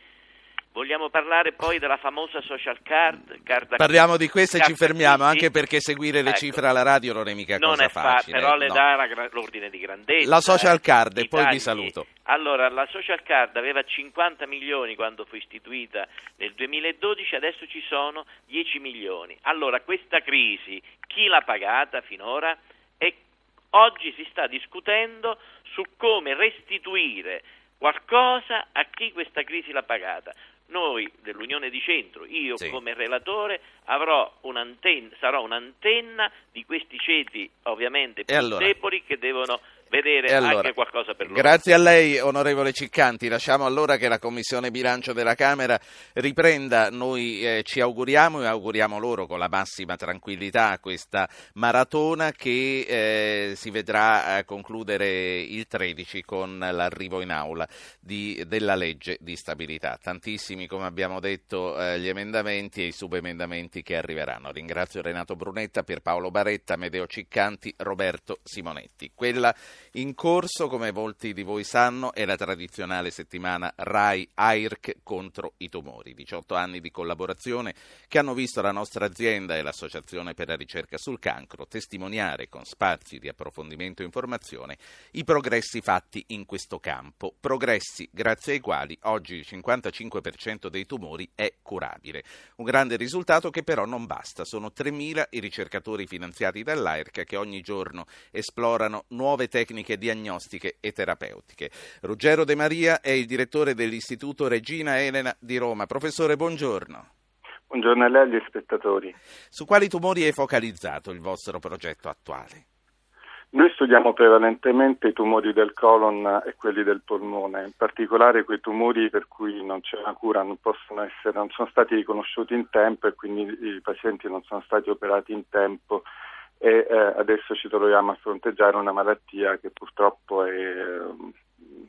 Vogliamo parlare poi della famosa social card? card Parliamo di questo e ci fermiamo, anche perché seguire le Ecco. cifre alla radio non è mica non cosa è fa- facile. però le no. dà l'ordine di grandezza. La social eh, card, e i poi vi tagli. saluto. Allora, la social card aveva 50 milioni quando fu istituita nel 2012, adesso ci sono 10 milioni. Allora, questa crisi chi l'ha pagata finora? E oggi si sta discutendo su come restituire qualcosa a chi questa crisi l'ha pagata. Noi dell'Unione di Centro, io Sì. come relatore, avrò un'antenna, sarò un'antenna di questi ceti ovviamente più allora? deboli che devono vedere allora, anche qualcosa per loro. Grazie a lei, onorevole Ciccanti. Lasciamo allora che la Commissione Bilancio della Camera riprenda. Noi eh, ci auguriamo e auguriamo loro con la massima tranquillità questa maratona che eh, si vedrà eh, concludere il 13 con l'arrivo in aula di- della legge di stabilità. Tantissimi, come abbiamo detto, eh, gli emendamenti e i subemendamenti che arriveranno. Ringrazio Renato Brunetta, Pierpaolo Baretta, Medeo Ciccanti, Roberto Simonetti. Quella in corso, come molti di voi sanno, è la tradizionale settimana RAI AIRC contro i tumori. 18 anni di collaborazione che hanno visto la nostra azienda e l'Associazione per la ricerca sul cancro testimoniare con spazi di approfondimento e informazione i progressi fatti in questo campo. Progressi grazie ai quali oggi il 55% dei tumori è curabile. Un grande risultato che però non basta. Sono 3.000 i ricercatori finanziati dall'AIRC che ogni giorno esplorano nuove tecniche diagnostiche e terapeutiche. Ruggero De Maria è il direttore dell'Istituto Regina Elena di Roma. Professore, buongiorno. Buongiorno a lei e agli spettatori. Su quali tumori è focalizzato il vostro progetto attuale? Noi studiamo prevalentemente i tumori del colon e quelli del polmone, in particolare quei tumori per cui non c'è una cura, non, essere, non sono stati riconosciuti in tempo e quindi i pazienti non sono stati operati in tempo e eh, adesso ci troviamo a fronteggiare una malattia che purtroppo è eh,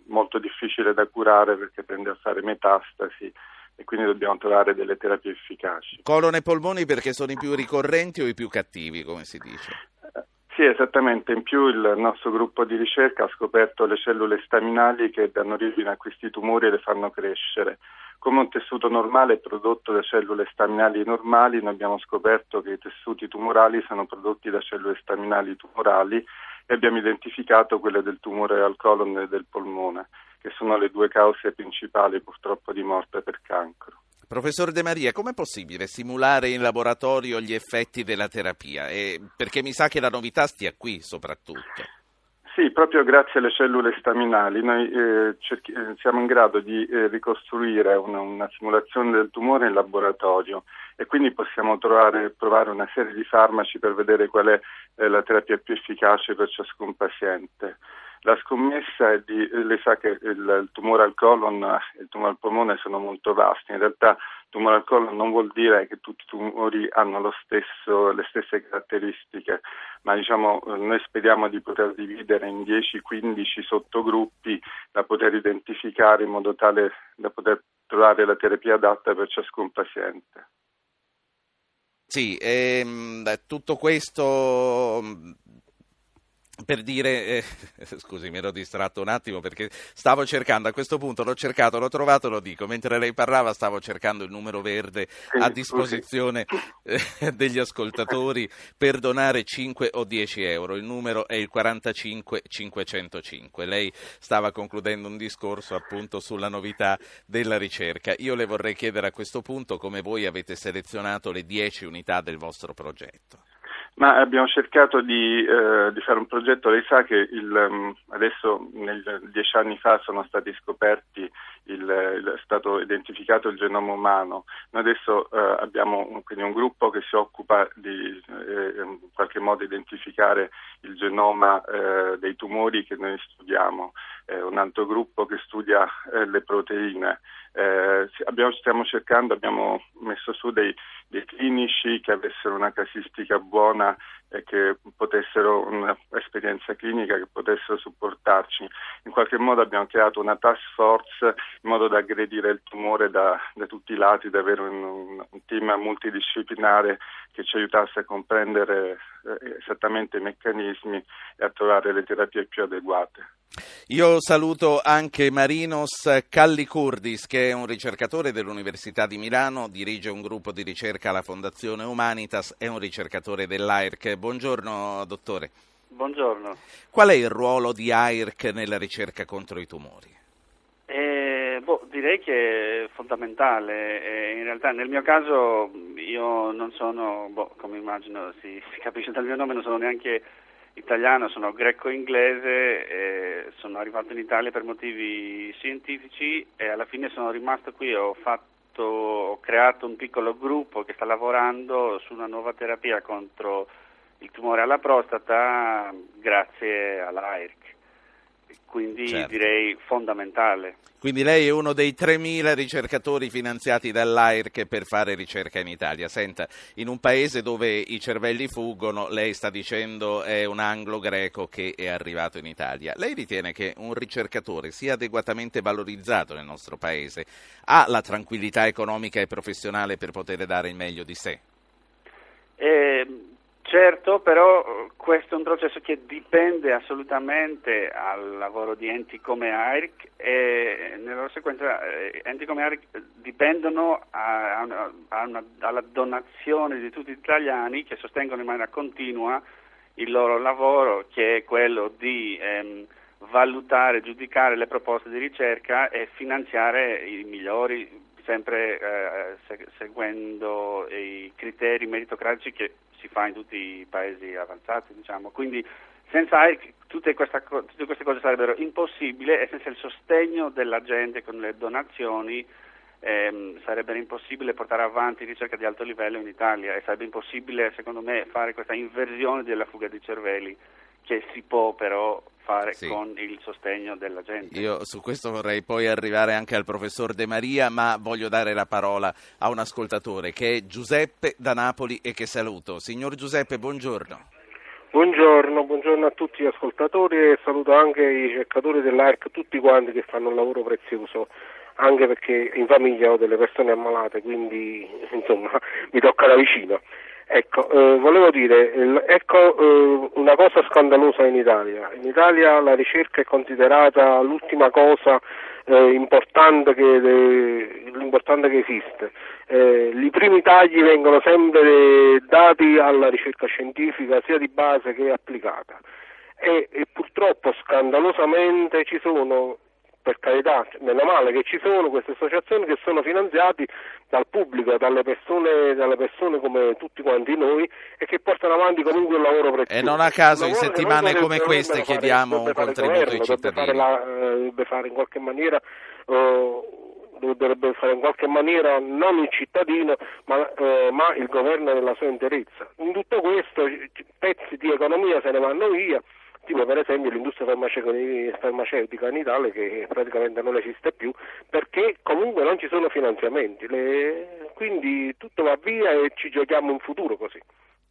molto difficile da curare perché tende a fare metastasi e quindi dobbiamo trovare delle terapie efficaci. Colon e polmoni perché sono i più ricorrenti o i più cattivi, come si dice? Sì, esattamente. In più il nostro gruppo di ricerca ha scoperto le cellule staminali che danno origine a questi tumori e le fanno crescere. Come un tessuto normale è prodotto da cellule staminali normali, noi abbiamo scoperto che i tessuti tumorali sono prodotti da cellule staminali tumorali e abbiamo identificato quelle del tumore al colon e del polmone, che sono le due cause principali purtroppo di morte per cancro. Professor De Maria, com'è possibile simulare in laboratorio gli effetti della terapia? E perché mi sa che la novità stia qui soprattutto. Sì, proprio grazie alle cellule staminali noi eh, cerchi- eh, siamo in grado di eh, ricostruire una, una, simulazione del tumore in laboratorio e quindi possiamo trovare, provare una serie di farmaci per vedere qual è eh, la terapia più efficace per ciascun paziente. La scommessa è di, lei sa che il, tumore al colon e il tumore al polmone sono molto vasti, in realtà il tumore al colon non vuol dire che tutti i tumori hanno stesso, le stesse caratteristiche, ma diciamo, noi speriamo di poter dividere in 10-15 sottogruppi da poter identificare in modo tale da poter trovare la terapia adatta per ciascun paziente. Sì, ehm, tutto questo per dire, eh, scusi mi ero distratto un attimo perché stavo cercando, a questo punto l'ho cercato, l'ho trovato, lo dico, mentre lei parlava stavo cercando il numero verde a disposizione eh, degli ascoltatori per donare 5 o 10 euro, il numero è il 45 505, lei stava concludendo un discorso appunto sulla novità della ricerca, io le vorrei chiedere a questo punto come voi avete selezionato le 10 unità del vostro progetto. Ma abbiamo cercato di, eh, di, fare un progetto, lei sa che il, um, adesso nel, dieci anni fa sono stati scoperti, il, il, è stato identificato il genoma umano, noi adesso eh, abbiamo un, quindi un gruppo che si occupa di eh, in qualche modo identificare il genoma eh, dei tumori che noi studiamo, un altro gruppo che studia eh, le proteine. Eh, abbiamo, stiamo cercando, abbiamo messo su dei, dei clinici che avessero una casistica buona e che potessero un'esperienza clinica che potessero supportarci. In qualche modo abbiamo creato una task force in modo da aggredire il tumore da, da tutti i lati, da avere un, un, team multidisciplinare che ci aiutasse a comprendere eh, esattamente i meccanismi e a trovare le terapie più adeguate. Io saluto anche Marinos Callicurdis, che è un ricercatore dell'Università di Milano, dirige un gruppo di ricerca alla Fondazione Humanitas, è un ricercatore dell'AIRC. Buongiorno, dottore. Buongiorno. Qual è il ruolo di AIRC nella ricerca contro i tumori? Direi che è fondamentale. In realtà nel mio caso io non sono, boh, come immagino si, si capisce dal mio nome, non sono neanche italiano, sono greco-inglese, sono arrivato in Italia per motivi scientifici e alla fine sono rimasto qui, ho, fatto, ho creato un piccolo gruppo che sta lavorando su una nuova terapia contro il tumore alla prostata grazie all'AIRC quindi certo. direi fondamentale. Quindi lei è uno dei 3.000 ricercatori finanziati dall'AIRC per fare ricerca in Italia. Senta, in un paese dove i cervelli fuggono, lei sta dicendo è un anglo-greco che è arrivato in Italia. Lei ritiene che un ricercatore sia adeguatamente valorizzato nel nostro paese? Ha la tranquillità economica e professionale per poter dare il meglio di sé? Eh, Certo, però eh, questo è un processo che dipende assolutamente dal lavoro di enti come AIRC e nella sequenza eh, enti come AIRC dipendono a, a, a una, dalla donazione di tutti gli italiani che sostengono in maniera continua il loro lavoro che è quello di ehm, valutare, giudicare le proposte di ricerca e finanziare i migliori sempre eh, seguendo i criteri meritocratici che si fa in tutti i paesi avanzati, diciamo. Quindi senza tutte, tutte, queste cose sarebbero impossibili e senza il sostegno della gente con le donazioni ehm, sarebbe impossibile portare avanti ricerca di alto livello in Italia e sarebbe impossibile secondo me fare questa inversione della fuga di cervelli che si può però fare Sì. con il sostegno della gente. Io su questo vorrei poi arrivare anche al professor De Maria, ma voglio dare la parola a un ascoltatore che è Giuseppe da Napoli e che saluto. Signor Giuseppe, buongiorno. Buongiorno, buongiorno a tutti gli ascoltatori e saluto anche i cercatori dell'ARC, tutti quanti che fanno un lavoro prezioso, anche perché in famiglia ho delle persone ammalate, quindi insomma mi tocca da vicino. Ecco, eh, volevo dire, ecco eh, una cosa scandalosa in Italia. In Italia la ricerca è considerata l'ultima cosa eh, importante, che, eh, l'importante che esiste. Eh, I primi tagli vengono sempre dati alla ricerca scientifica, sia di base che applicata. E, e purtroppo scandalosamente ci sono, per carità, meno male che ci sono queste associazioni che sono finanziate dal pubblico, dalle persone, dalle persone come tutti quanti noi e che portano avanti comunque un lavoro prezioso. E non a caso in Un settimane come queste chiediamo un fare il contributo ai governo, dovrebbe fare, cittadini. eh, dovrebbe fare in qualche maniera eh, dovrebbe fare in qualche maniera non il cittadino ma, eh, ma il governo nella sua interezza. In tutto questo pezzi di economia se ne vanno via, tipo per esempio l'industria farmaceutica in Italia che praticamente non esiste più perché comunque non ci sono finanziamenti, Le- quindi tutto va via e ci giochiamo in futuro così.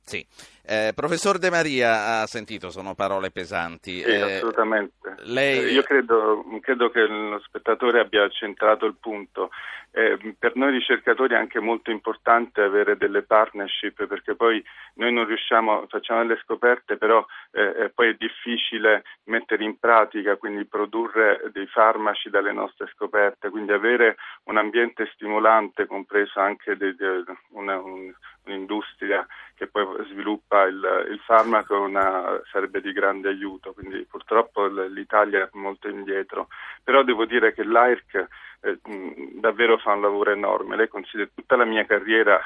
Sì. Eh, professor De Maria ha sentito, sono parole pesanti. Sì, Eh, assolutamente. lei- Eh, Io credo, credo che lo spettatore abbia centrato il punto. Eh, per noi ricercatori è anche molto importante avere delle partnership perché poi noi non riusciamo, facciamo delle scoperte, però eh, eh, poi è difficile mettere in pratica, quindi produrre dei farmaci dalle nostre scoperte, quindi avere un ambiente stimolante, compreso anche dei- de- una- un- un'industria che poi sviluppa il, il farmaco una- sarebbe di grande aiuto, quindi purtroppo l'Italia è molto indietro, però devo dire che l'AIRC eh, davvero fa un lavoro enorme, lei considera tutta la mia carriera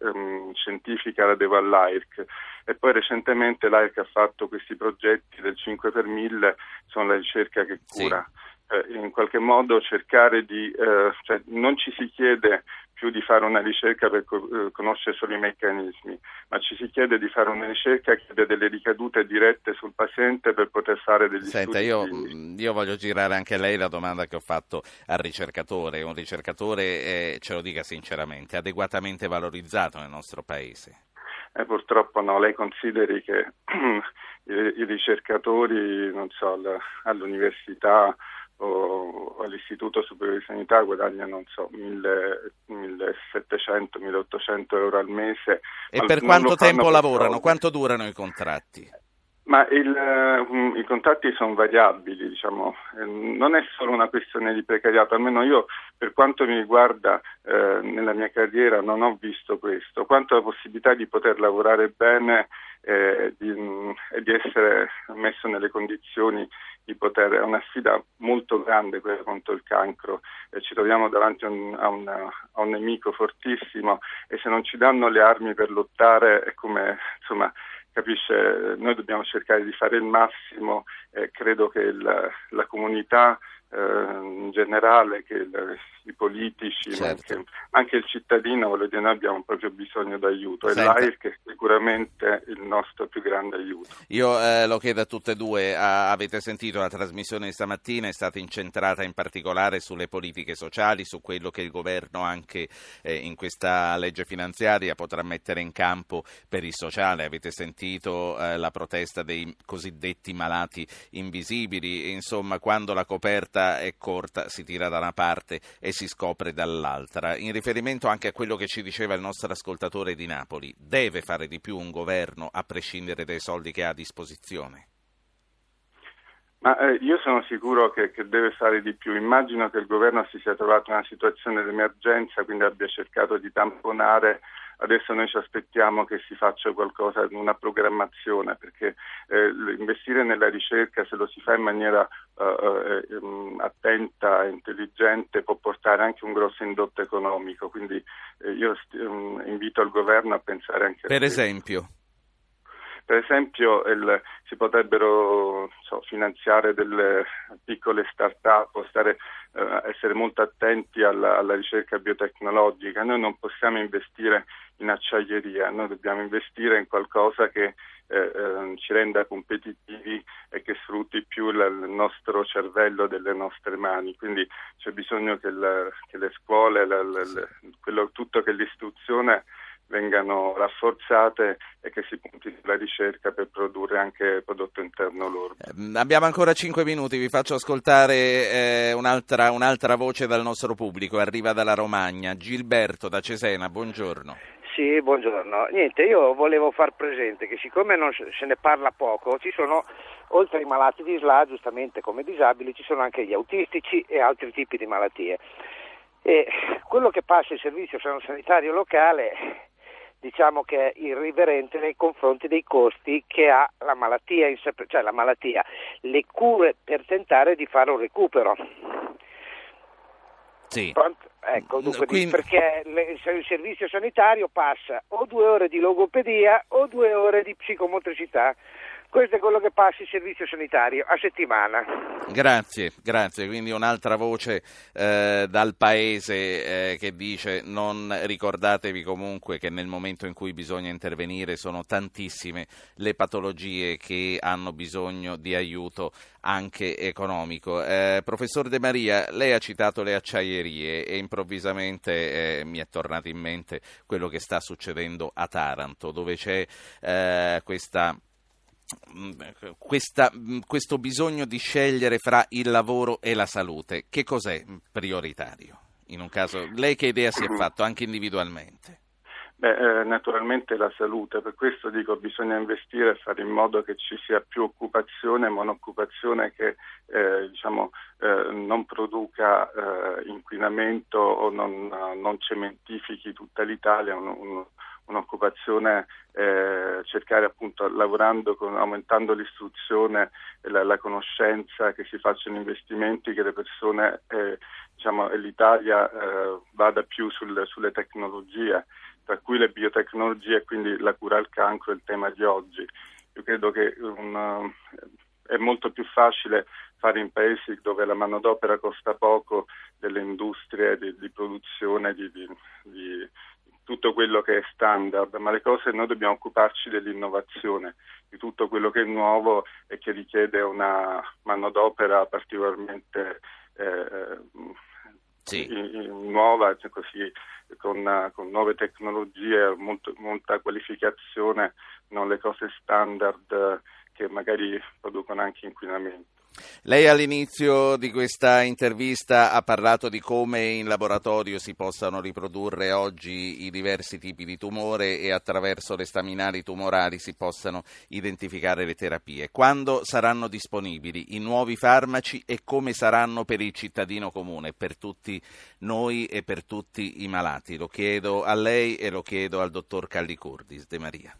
ehm, scientifica la devo all'AIRC e poi recentemente l'AIRC ha fatto questi progetti del 5 per 1000, sono la ricerca che cura. Eh, in qualche modo cercare di, eh, cioè non ci si chiede più di fare una ricerca per co- eh, conoscere solo i meccanismi, ma ci si chiede di fare una ricerca che abbia delle ricadute dirette sul paziente per poter fare degli Senta, studi io, clinici. io voglio girare anche a lei la domanda che ho fatto al ricercatore. Un ricercatore, eh, ce lo dica sinceramente, adeguatamente valorizzato nel nostro paese. Eh, purtroppo no, lei consideri che i, i ricercatori, non so, al- all'università o all'Istituto Superiore di Sanità guadagnano, non so, 1000 1700-1800 euro al mese. E per quanto tempo lavorano? soldi. Quanto durano i contratti? Ma il, eh, i contatti sono variabili, diciamo, eh, non è solo una questione di precariato, almeno io per quanto mi riguarda eh, nella mia carriera non ho visto questo, quanto alla possibilità di poter lavorare bene eh, di, mm, e di essere messo nelle condizioni di poter, è una sfida molto grande quella contro il cancro, eh, ci troviamo davanti un, a, un, a un nemico fortissimo e se non ci danno le armi per lottare è come, insomma, capisce, noi dobbiamo cercare di fare il massimo e credo che il- la comunità eh, in generale, che il- i politici, ma Certo. anche, anche il cittadino, voglio dire, noi abbiamo proprio bisogno d'aiuto e Senta. l'AIRC è sicuramente il nostro più grande aiuto. Io eh, lo chiedo a tutte e due, Ah, avete sentito la trasmissione di stamattina, è stata incentrata in particolare sulle politiche sociali, su quello che il governo anche eh, in questa legge finanziaria potrà mettere in campo per il sociale. Avete sentito eh, la protesta dei cosiddetti malati invisibili, insomma quando la coperta è corta si tira da una parte e si scopre dall'altra. In riferimento anche a quello che ci diceva il nostro ascoltatore di Napoli, deve fare di più un governo a prescindere dai soldi che ha a disposizione? Ma eh, io sono sicuro che, che deve fare di più. Immagino che il governo si sia trovato in una situazione di emergenza, quindi abbia cercato di tamponare. Adesso noi ci aspettiamo che si faccia qualcosa, una programmazione, perché eh, investire nella ricerca, se lo si fa in maniera eh, eh, ehm, attenta e intelligente, può portare anche un grosso indotto economico. Quindi eh, io st- ehm, invito il governo a pensare anche a Per questo. esempio, Per esempio il- si potrebbero so, finanziare delle piccole start-up o stare, eh, essere molto attenti alla, alla ricerca biotecnologica. Noi non possiamo investire in acciaieria, noi dobbiamo investire in qualcosa che eh, eh, ci renda competitivi e che sfrutti più la, il nostro cervello delle nostre mani. Quindi c'è bisogno che, la, che le scuole, la, quello, tutto che l'istruzione vengano rafforzate e che si punti sulla ricerca per produrre anche prodotto interno lordo. Eh, abbiamo ancora 5 minuti, vi faccio ascoltare eh, un'altra, un'altra voce dal nostro pubblico, arriva dalla Romagna, Gilberto da Cesena, buongiorno. Sì, buongiorno. Niente, io volevo far presente che siccome non se ne parla poco, ci sono, oltre ai malati di SLA, giustamente come disabili, ci sono anche gli autistici e altri tipi di malattie. E quello che passa il servizio sanitario locale diciamo che è irriverente nei confronti dei costi che ha la malattia, cioè la malattia, le cure per tentare di fare un recupero. Sì. Ecco, dunque, Quindi... perché il servizio sanitario passa o due ore di logopedia o due ore di psicomotricità. Questo è quello che passa il servizio sanitario a settimana. Grazie, grazie. Quindi un'altra voce eh, dal paese eh, che dice non ricordatevi comunque che nel momento in cui bisogna intervenire sono tantissime le patologie che hanno bisogno di aiuto anche economico. Eh, professor De Maria, lei ha citato le acciaierie e improvvisamente eh, mi è tornato in mente quello che sta succedendo a Taranto, dove c'è eh, questa questa, questo bisogno di scegliere fra il lavoro e la salute, che cos'è prioritario? In un caso, lei che idea si è fatto anche individualmente? Beh, eh, naturalmente la salute, per questo dico bisogna investire e fare in modo che ci sia più occupazione, ma un'occupazione che eh, diciamo, eh, non produca eh, inquinamento o non, non, cementifichi tutta l'Italia, un, un, un'occupazione, eh, cercare appunto lavorando, con, aumentando l'istruzione e la, la, conoscenza, che si facciano investimenti, che le persone, eh, diciamo, l'Italia eh, vada più sul, sulle tecnologie, tra cui le biotecnologie e quindi la cura al cancro è il tema di oggi. Io credo che un, è molto più facile fare in paesi dove la manodopera costa poco delle industrie di, di produzione di, di, di tutto quello che è standard, ma le cose noi dobbiamo occuparci dell'innovazione, di tutto quello che è nuovo e che richiede una manodopera particolarmente eh, sì. nuova, cioè così, con, con, nuove tecnologie, molto, molta qualificazione, non le cose standard che magari producono anche inquinamento. Lei all'inizio di questa intervista ha parlato di come in laboratorio si possano riprodurre oggi i diversi tipi di tumore e attraverso le staminali tumorali si possano identificare le terapie. Quando saranno disponibili i nuovi farmaci e come saranno per il cittadino comune, per tutti noi e per tutti i malati? Lo chiedo a lei e lo chiedo al dottor Callicurdis De Maria.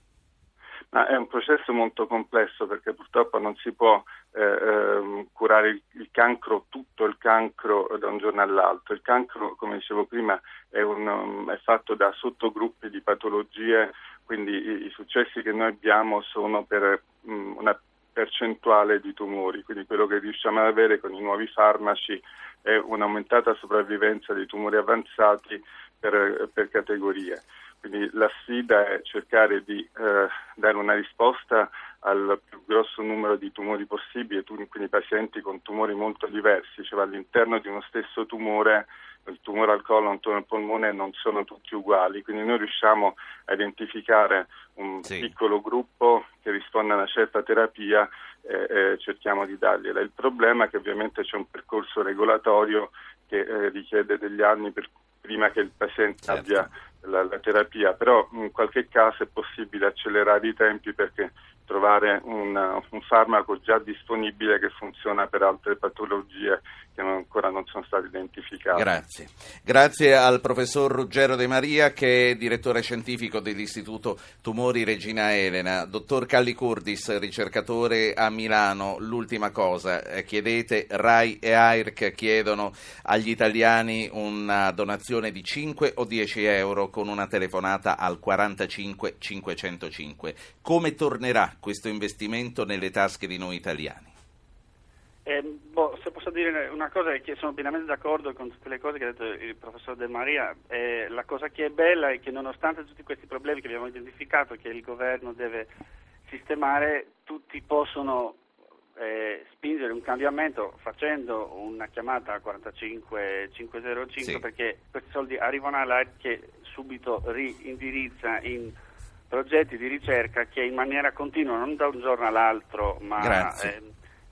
Ma è un processo molto complesso perché purtroppo non si può eh, ehm, curare il, il, cancro, tutto il cancro da un giorno all'altro. Il cancro, come dicevo prima, è, un, um, è fatto da sottogruppi di patologie, quindi i, i, successi che noi abbiamo sono per um, una percentuale di tumori, quindi quello che riusciamo ad avere con i nuovi farmaci è un'aumentata sopravvivenza dei tumori avanzati per, per categorie. Quindi la sfida è cercare di eh, dare una risposta al più grosso numero di tumori possibili, quindi pazienti con tumori molto diversi, cioè all'interno di uno stesso tumore, il tumore al collo il tumore al polmone non sono tutti uguali, quindi noi riusciamo a identificare un sì. piccolo gruppo che risponde a una certa terapia e, e cerchiamo di dargliela. Il problema è che ovviamente c'è un percorso regolatorio che eh, richiede degli anni per, prima che il paziente certo. abbia la, la, terapia, però in qualche caso è possibile accelerare i tempi perché trovare un, un farmaco già disponibile che funziona per altre patologie che ancora non sono state identificate. Grazie. Grazie al professor Ruggero De Maria che è direttore scientifico dell'Istituto Tumori Regina Elena. Dottor Callicurdis, ricercatore a Milano, l'ultima cosa, eh, chiedete, RAI e AIRC chiedono agli italiani una donazione di 5 o 10 euro con una telefonata al 45 505. Come tornerà questo investimento nelle tasche di noi italiani? Eh, boh, se posso dire una cosa è che sono pienamente d'accordo con tutte le cose che ha detto il professor De Maria, eh, la cosa che è bella è che nonostante tutti questi problemi che abbiamo identificato, che il governo deve sistemare, tutti possono eh, spingere un cambiamento facendo una chiamata al 45505 sì. perché questi soldi arrivano all'AID che subito riindirizza in progetti di ricerca che in maniera continua, non da un giorno all'altro, ma eh,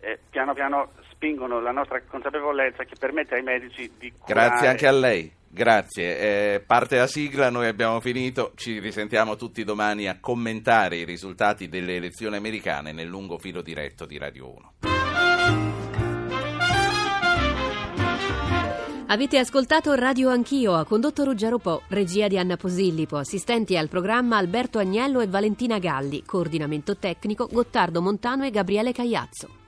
eh, piano piano spingono la nostra consapevolezza che permette ai medici di curare. Grazie anche a lei. Grazie, eh, parte la sigla, noi abbiamo finito, ci risentiamo tutti domani a commentare i risultati delle elezioni americane nel lungo filo diretto di Radio 1. Avete ascoltato Radio Anch'io, ha condotto Ruggero Po, regia di Anna Posillipo, assistenti al programma Alberto Agnello e Valentina Galli, coordinamento tecnico Gottardo Montano e Gabriele Cagliazzo.